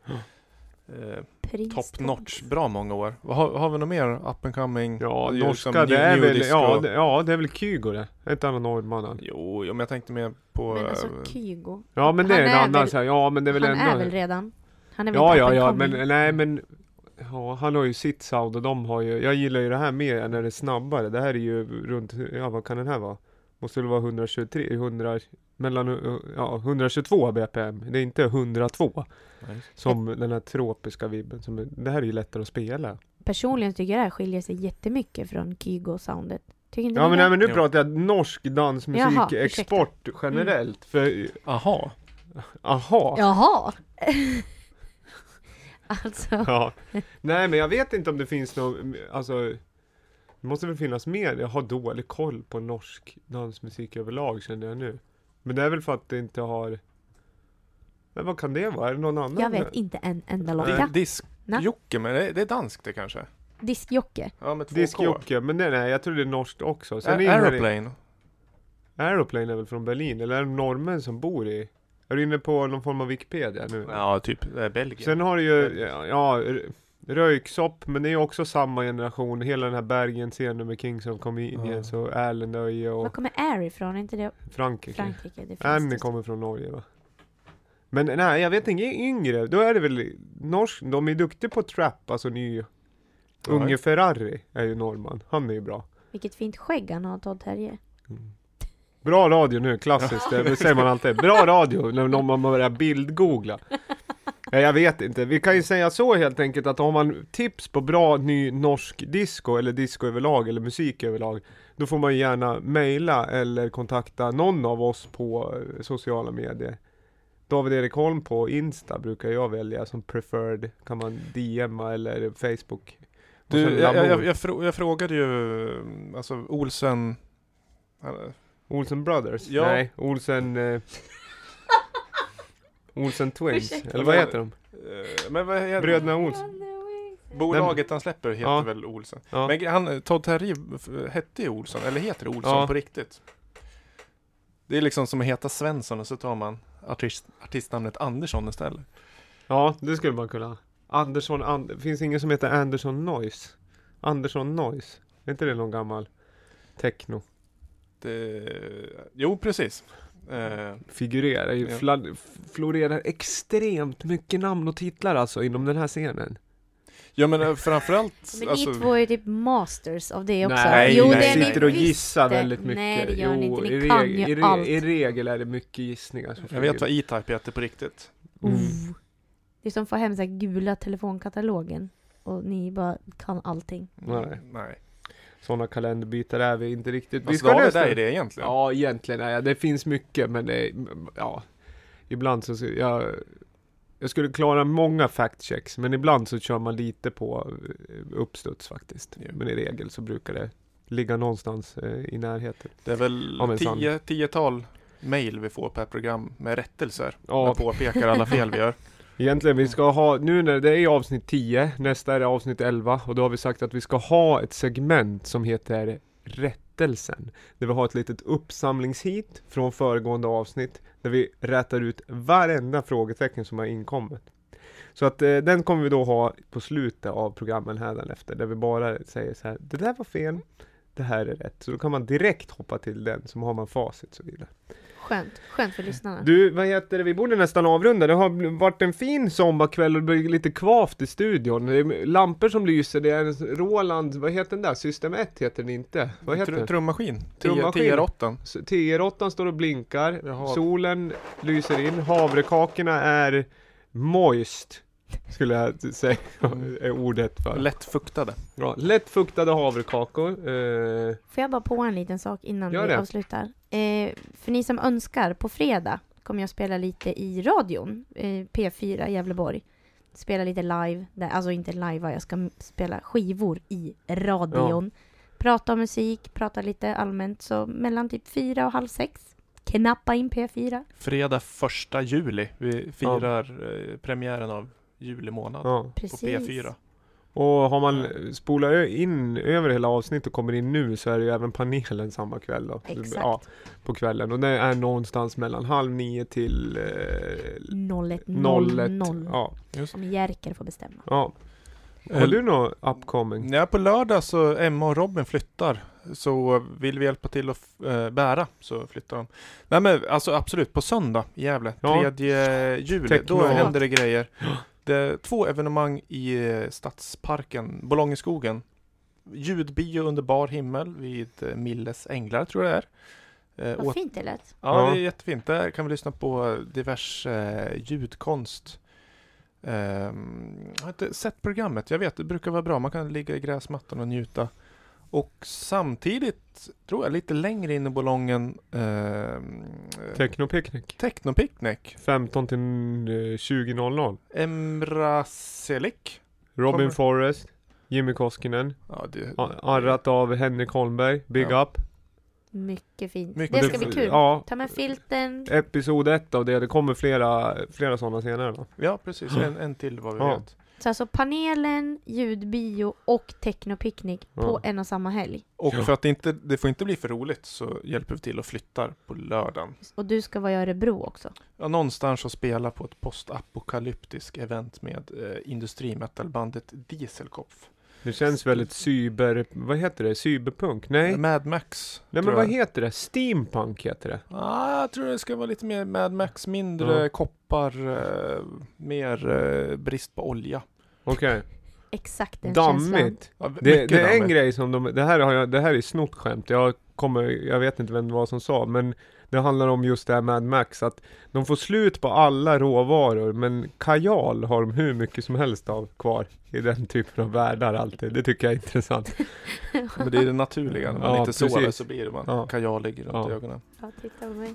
eh, top notch bra många år. Har, har vi något mer up and coming? Ja, är norska liksom det är väl, ja, det, ja det är väl Kygo det. Inte annan norrmannen. Jo, jo, men jag tänkte mer på... Men alltså eh, Kygo. Ja men det Han är en är annan väl- så här, ja men det är väl han ändå. är väl redan? Han är väl ja ja ja coming? men nej men Ja, han har ju sitt sound och de har ju, jag gillar ju det här mer när det är snabbare. Det här är ju runt, ja vad kan den här vara? Måste väl vara 123, 100, mellan, uh, ja 122 BPM. Det är inte 102 nej. som den här tropiska vibben. Som, det här är ju lättare att spela. Personligen tycker jag det här skiljer sig jättemycket från Kygo-soundet. Tycker inte Ja men, nej, men nu pratar jag norsk dansmusik, Jaha, ursäkta. Mm. generellt. För, Aha. aha. Jaha! [LAUGHS] [LAUGHS] alltså, Ja. Nej men jag vet inte om det finns någon, alltså Det måste väl finnas mer, jag har dålig koll på norsk dansmusik överlag känner jag nu Men det är väl för att det inte har Men vad kan det vara? Är det någon annan? jag vet inte en enda Det låta. är Disk-Jocke, men det, det är danskt det kanske? Diskjocke. Ja, med två K. Diskjockey, men nej, nej jag tror det är norskt också Sen A- är det- Aeroplane. Aeroplane är väl från Berlin, eller är det norrmän som bor i? Är du inne på någon form av Wikipedia nu? Ja, typ eh, Belgien. Sen har du ju, ja, ja Röyksopp, men det är också samma generation, hela den här Bergen-scenen med King som kom in Ja. igen, så Erlendöje Var och kommer Air ifrån? Är inte det Frankrike. Frankrike? Det finns Annie det. kommer från Norge va? Men nej, jag vet inte, yngre, då är det väl norsk, de är duktiga på trap, alltså ny Unge Ferrari är ju norrman, han är ju bra Vilket fint skägg han har, Todd Terje. Bra radio nu, klassiskt, det säger man alltid Bra radio, när när man börjar bildgoogla [LAUGHS] Nej, Jag vet inte, vi kan ju säga så helt enkelt att om man tips på bra ny norsk disco eller disco överlag eller musik överlag Då får man ju gärna mejla eller kontakta någon av oss på eh, sociala medier. David Erik Holm på Insta brukar jag välja som preferred. Kan man DMa eller Facebook. Du, jag, jag, jag, jag, frå- jag frågade ju, alltså Olsen... Olsen Brothers? Ja. Nej, Olsen eh, Olsen Twins, Ursäkta. eller vad heter de? eh, Men vad heter Bröderna Olsen? Bolaget han släpper heter Ja. väl Olsen? Ja. Men han, Todd Terje f- hette ju Olsson, eller heter Olsson Ja. på riktigt? Det är liksom som att heta Svensson och så tar man artist, artistnamnet Andersson istället. Ja, det skulle man kunna. Andersson, and, finns ingen som heter Anderson Noise? Andersson Noise? Är inte det någon gammal techno? Det, jo, precis. Eh, Figurerar ju, Ja. florerar extremt mycket namn och titlar alltså inom den här scenen. ja men eh, framförallt... Men alltså, ni två är ju typ masters av det också. Nej, jo, ni det är ni sitter och gissar väldigt mycket. Nej, det gör ni Jo, inte. i Ni kan reg- ju i, re- allt. I regel är det mycket gissningar. som jag vet vad. E-Type heter på riktigt. Mm. Oh. Det är som att få hem så här gula telefonkatalogen. Och ni bara kan allting. Nej. Nej. Sådana kalenderbitar är vi inte riktigt. Vad ska det där i det egentligen? Ja, egentligen är jag. Det finns mycket, men det ja. Ibland så, jag, jag skulle klara många fact checks, men ibland så kör man lite på eh, uppstuds faktiskt. Ja. Men i regel så brukar det ligga någonstans eh, i närheten. Det är väl Ja, tio, tiotal mail vi får per program med rättelser. Ja. Ja. påpekar alla fel vi gör. [LAUGHS] Egentligen, vi ska ha, nu när det är avsnitt 10, nästa är det avsnitt 11 och då har vi sagt att vi ska ha ett segment som heter Rättelsen. Där vi har ett litet uppsamlingshit från föregående avsnitt där vi rätar ut varenda frågetecken som har inkommit. Så att eh, den kommer vi då ha på slutet av programmen hädanefter där vi bara säger så här, det där var fel, det här är rätt. Så då kan man direkt hoppa till den, så har man facit och så vidare. Skönt. Skönt för lyssnarna. Du, vad heter det? Vi borde nästan avrunda. Det har varit en fin sommarkväll och det blir lite kvavt i studion. Det är lampor som lyser, det är en Roland, vad heter den där? System 1 heter den inte. Vad heter Tr- den? Trummaskin. Trummaskin. TR8. S- TR8 står och blinkar, Jaha. solen lyser in, havrekakorna är moist. Skulle jag säga, är ordet för. Lätt fuktade. Ja, lätt fuktade havrekakor. Eh, Får jag bara på en liten sak innan Gör vi det. avslutar? Eh, för ni som önskar, på fredag kommer jag spela lite i radion, eh, P4 Gävleborg. spela lite live. Där, alltså inte live, jag ska spela skivor i radion. Prata om musik, prata lite allmänt. Så mellan typ fyra och halv sex. Knappa in P4. Fredag första juli. Vi firar eh, premiären av juli månad Ja. på Precis. P4. Och har man spolat ö- in över hela avsnittet och kommer in nu så är det ju även panelen samma kväll då. Exakt. Ja, på kvällen. Och det är någonstans mellan halv nio till eh, 01. 01.00. Ja. Om Jerker får bestämma. ja. Har Eh, du något upcoming? Ja, på lördag så Emma och Robin flyttar. Så vill vi hjälpa till att eh, bära så flyttar de. Nej men alltså absolut, på söndag i Gävle, Ja. 3 juli, Techno. då händer det grejer. Det två evenemang i eh, Stadsparken, Bolongeskogen. Ljudbio under bar himmel vid eh, Milles Änglar tror jag det är. Eh, Vad åt- fint det lät. Ja, Ja. det är jättefint. Där kan vi lyssna på diverse eh, ljudkonst. Ehm, jag har inte sett programmet. Jag vet, det brukar vara bra. Man kan ligga i gräsmattan och njuta. Och samtidigt, tror jag, lite längre in i Bolongen, eh, Technopicknick. Technopicknick. 15 till eh, 20.00. Emra Selik. Robin Kommer- Forrest. Jimmy Koskinen. Ja, det, Arrat av Henrik Holmberg. Big Ja. up. Mycket fint. Mycket det ska bli kul. Ja. Ta med filten. Episod ett av det. Det kommer flera, flera sådana senare va? ja, precis. [GASPS] En, en till vad vi Ja. vet. Så alltså panelen, ljudbio och technopicknick Ja. på en och samma helg. Och för att det inte, det får inte bli för roligt så hjälper vi till och flyttar på lördagen. Och du ska vara i Örebro också. Ja, någonstans och spela på ett postapokalyptisk event med eh, industrimetalbandet Dieselkopf. Det känns väldigt cyber... Vad heter det? Cyberpunk? Nej? Mad Max. Nej men vad jag. heter det? Steampunk heter det. Ah, jag tror det ska vara lite mer Mad Max, mindre Ja. koppar, eh, mer eh, brist på olja. Okej. Exakt den. Dammigt. Ja, Det, det är en dammigt. grej som de... Det här, har jag, det här är snott skämt. Jag kommer... Jag vet inte vem det var som sa men det handlar om just det här Mad Max att de får slut på alla råvaror men kajal har de hur mycket som helst av kvar i den typen av världar alltid. Det tycker jag är intressant. Men det är det naturliga. När man Ja, inte sover så blir det man Ja. kajalig runt Ja. ögonen. Ja, titta på mig.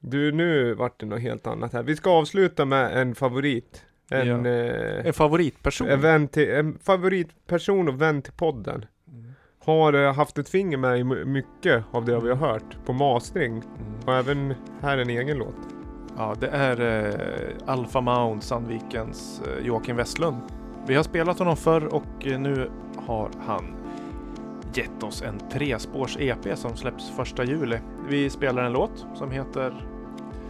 Du, nu vart det något helt annat här. Vi ska avsluta med en favorit. En, Ja. eh, En favoritperson? en, vän till, en favoritperson och vän till podden. Mm. Har eh, haft ett finger med i my- mycket av det vi har hört på mastering. Mm. Och även här en egen låt. Ja, det är eh, Alpha Mount, Sandvikens eh, Joakim Westlund. Vi har spelat honom förr och eh, nu har han gett oss en trespårs EP som släpps första juli. Vi spelar en låt som heter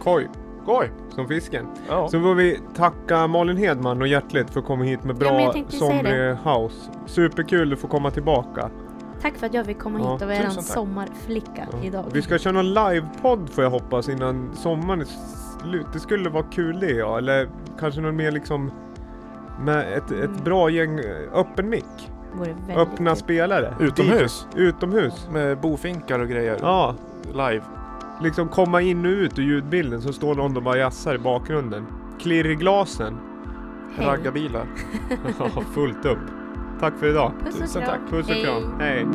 Koj, Goj. som fisken. Ja. Så får vi tacka Malin Hedman och hjärtligt för att komma hit med Ja, bra säga somrig house. Superkul att få komma tillbaka. Tack för att jag fick komma Ja, hit och vara tack. sommarflicka Ja. idag. Vi ska köra någon livepodd får jag hoppas innan sommaren är slut. Det skulle vara kul det ja. Eller kanske någon mer liksom med ett, ett Mm. bra gäng eh, öppen mick. Vore väldigt Öppna kul. spelare. Utomhus. Utomhus. Med bofinkar och grejer. Ja, Live. liksom komma in och ut ur ljudbilden så står någon och bara jassar i bakgrunden. Klirr i glasen. Hej. Raggarbilar. [LAUGHS] Ja, fullt upp. Tack för idag. Puss och Tusen kram. tack. Puss och Hej. kram. Hej.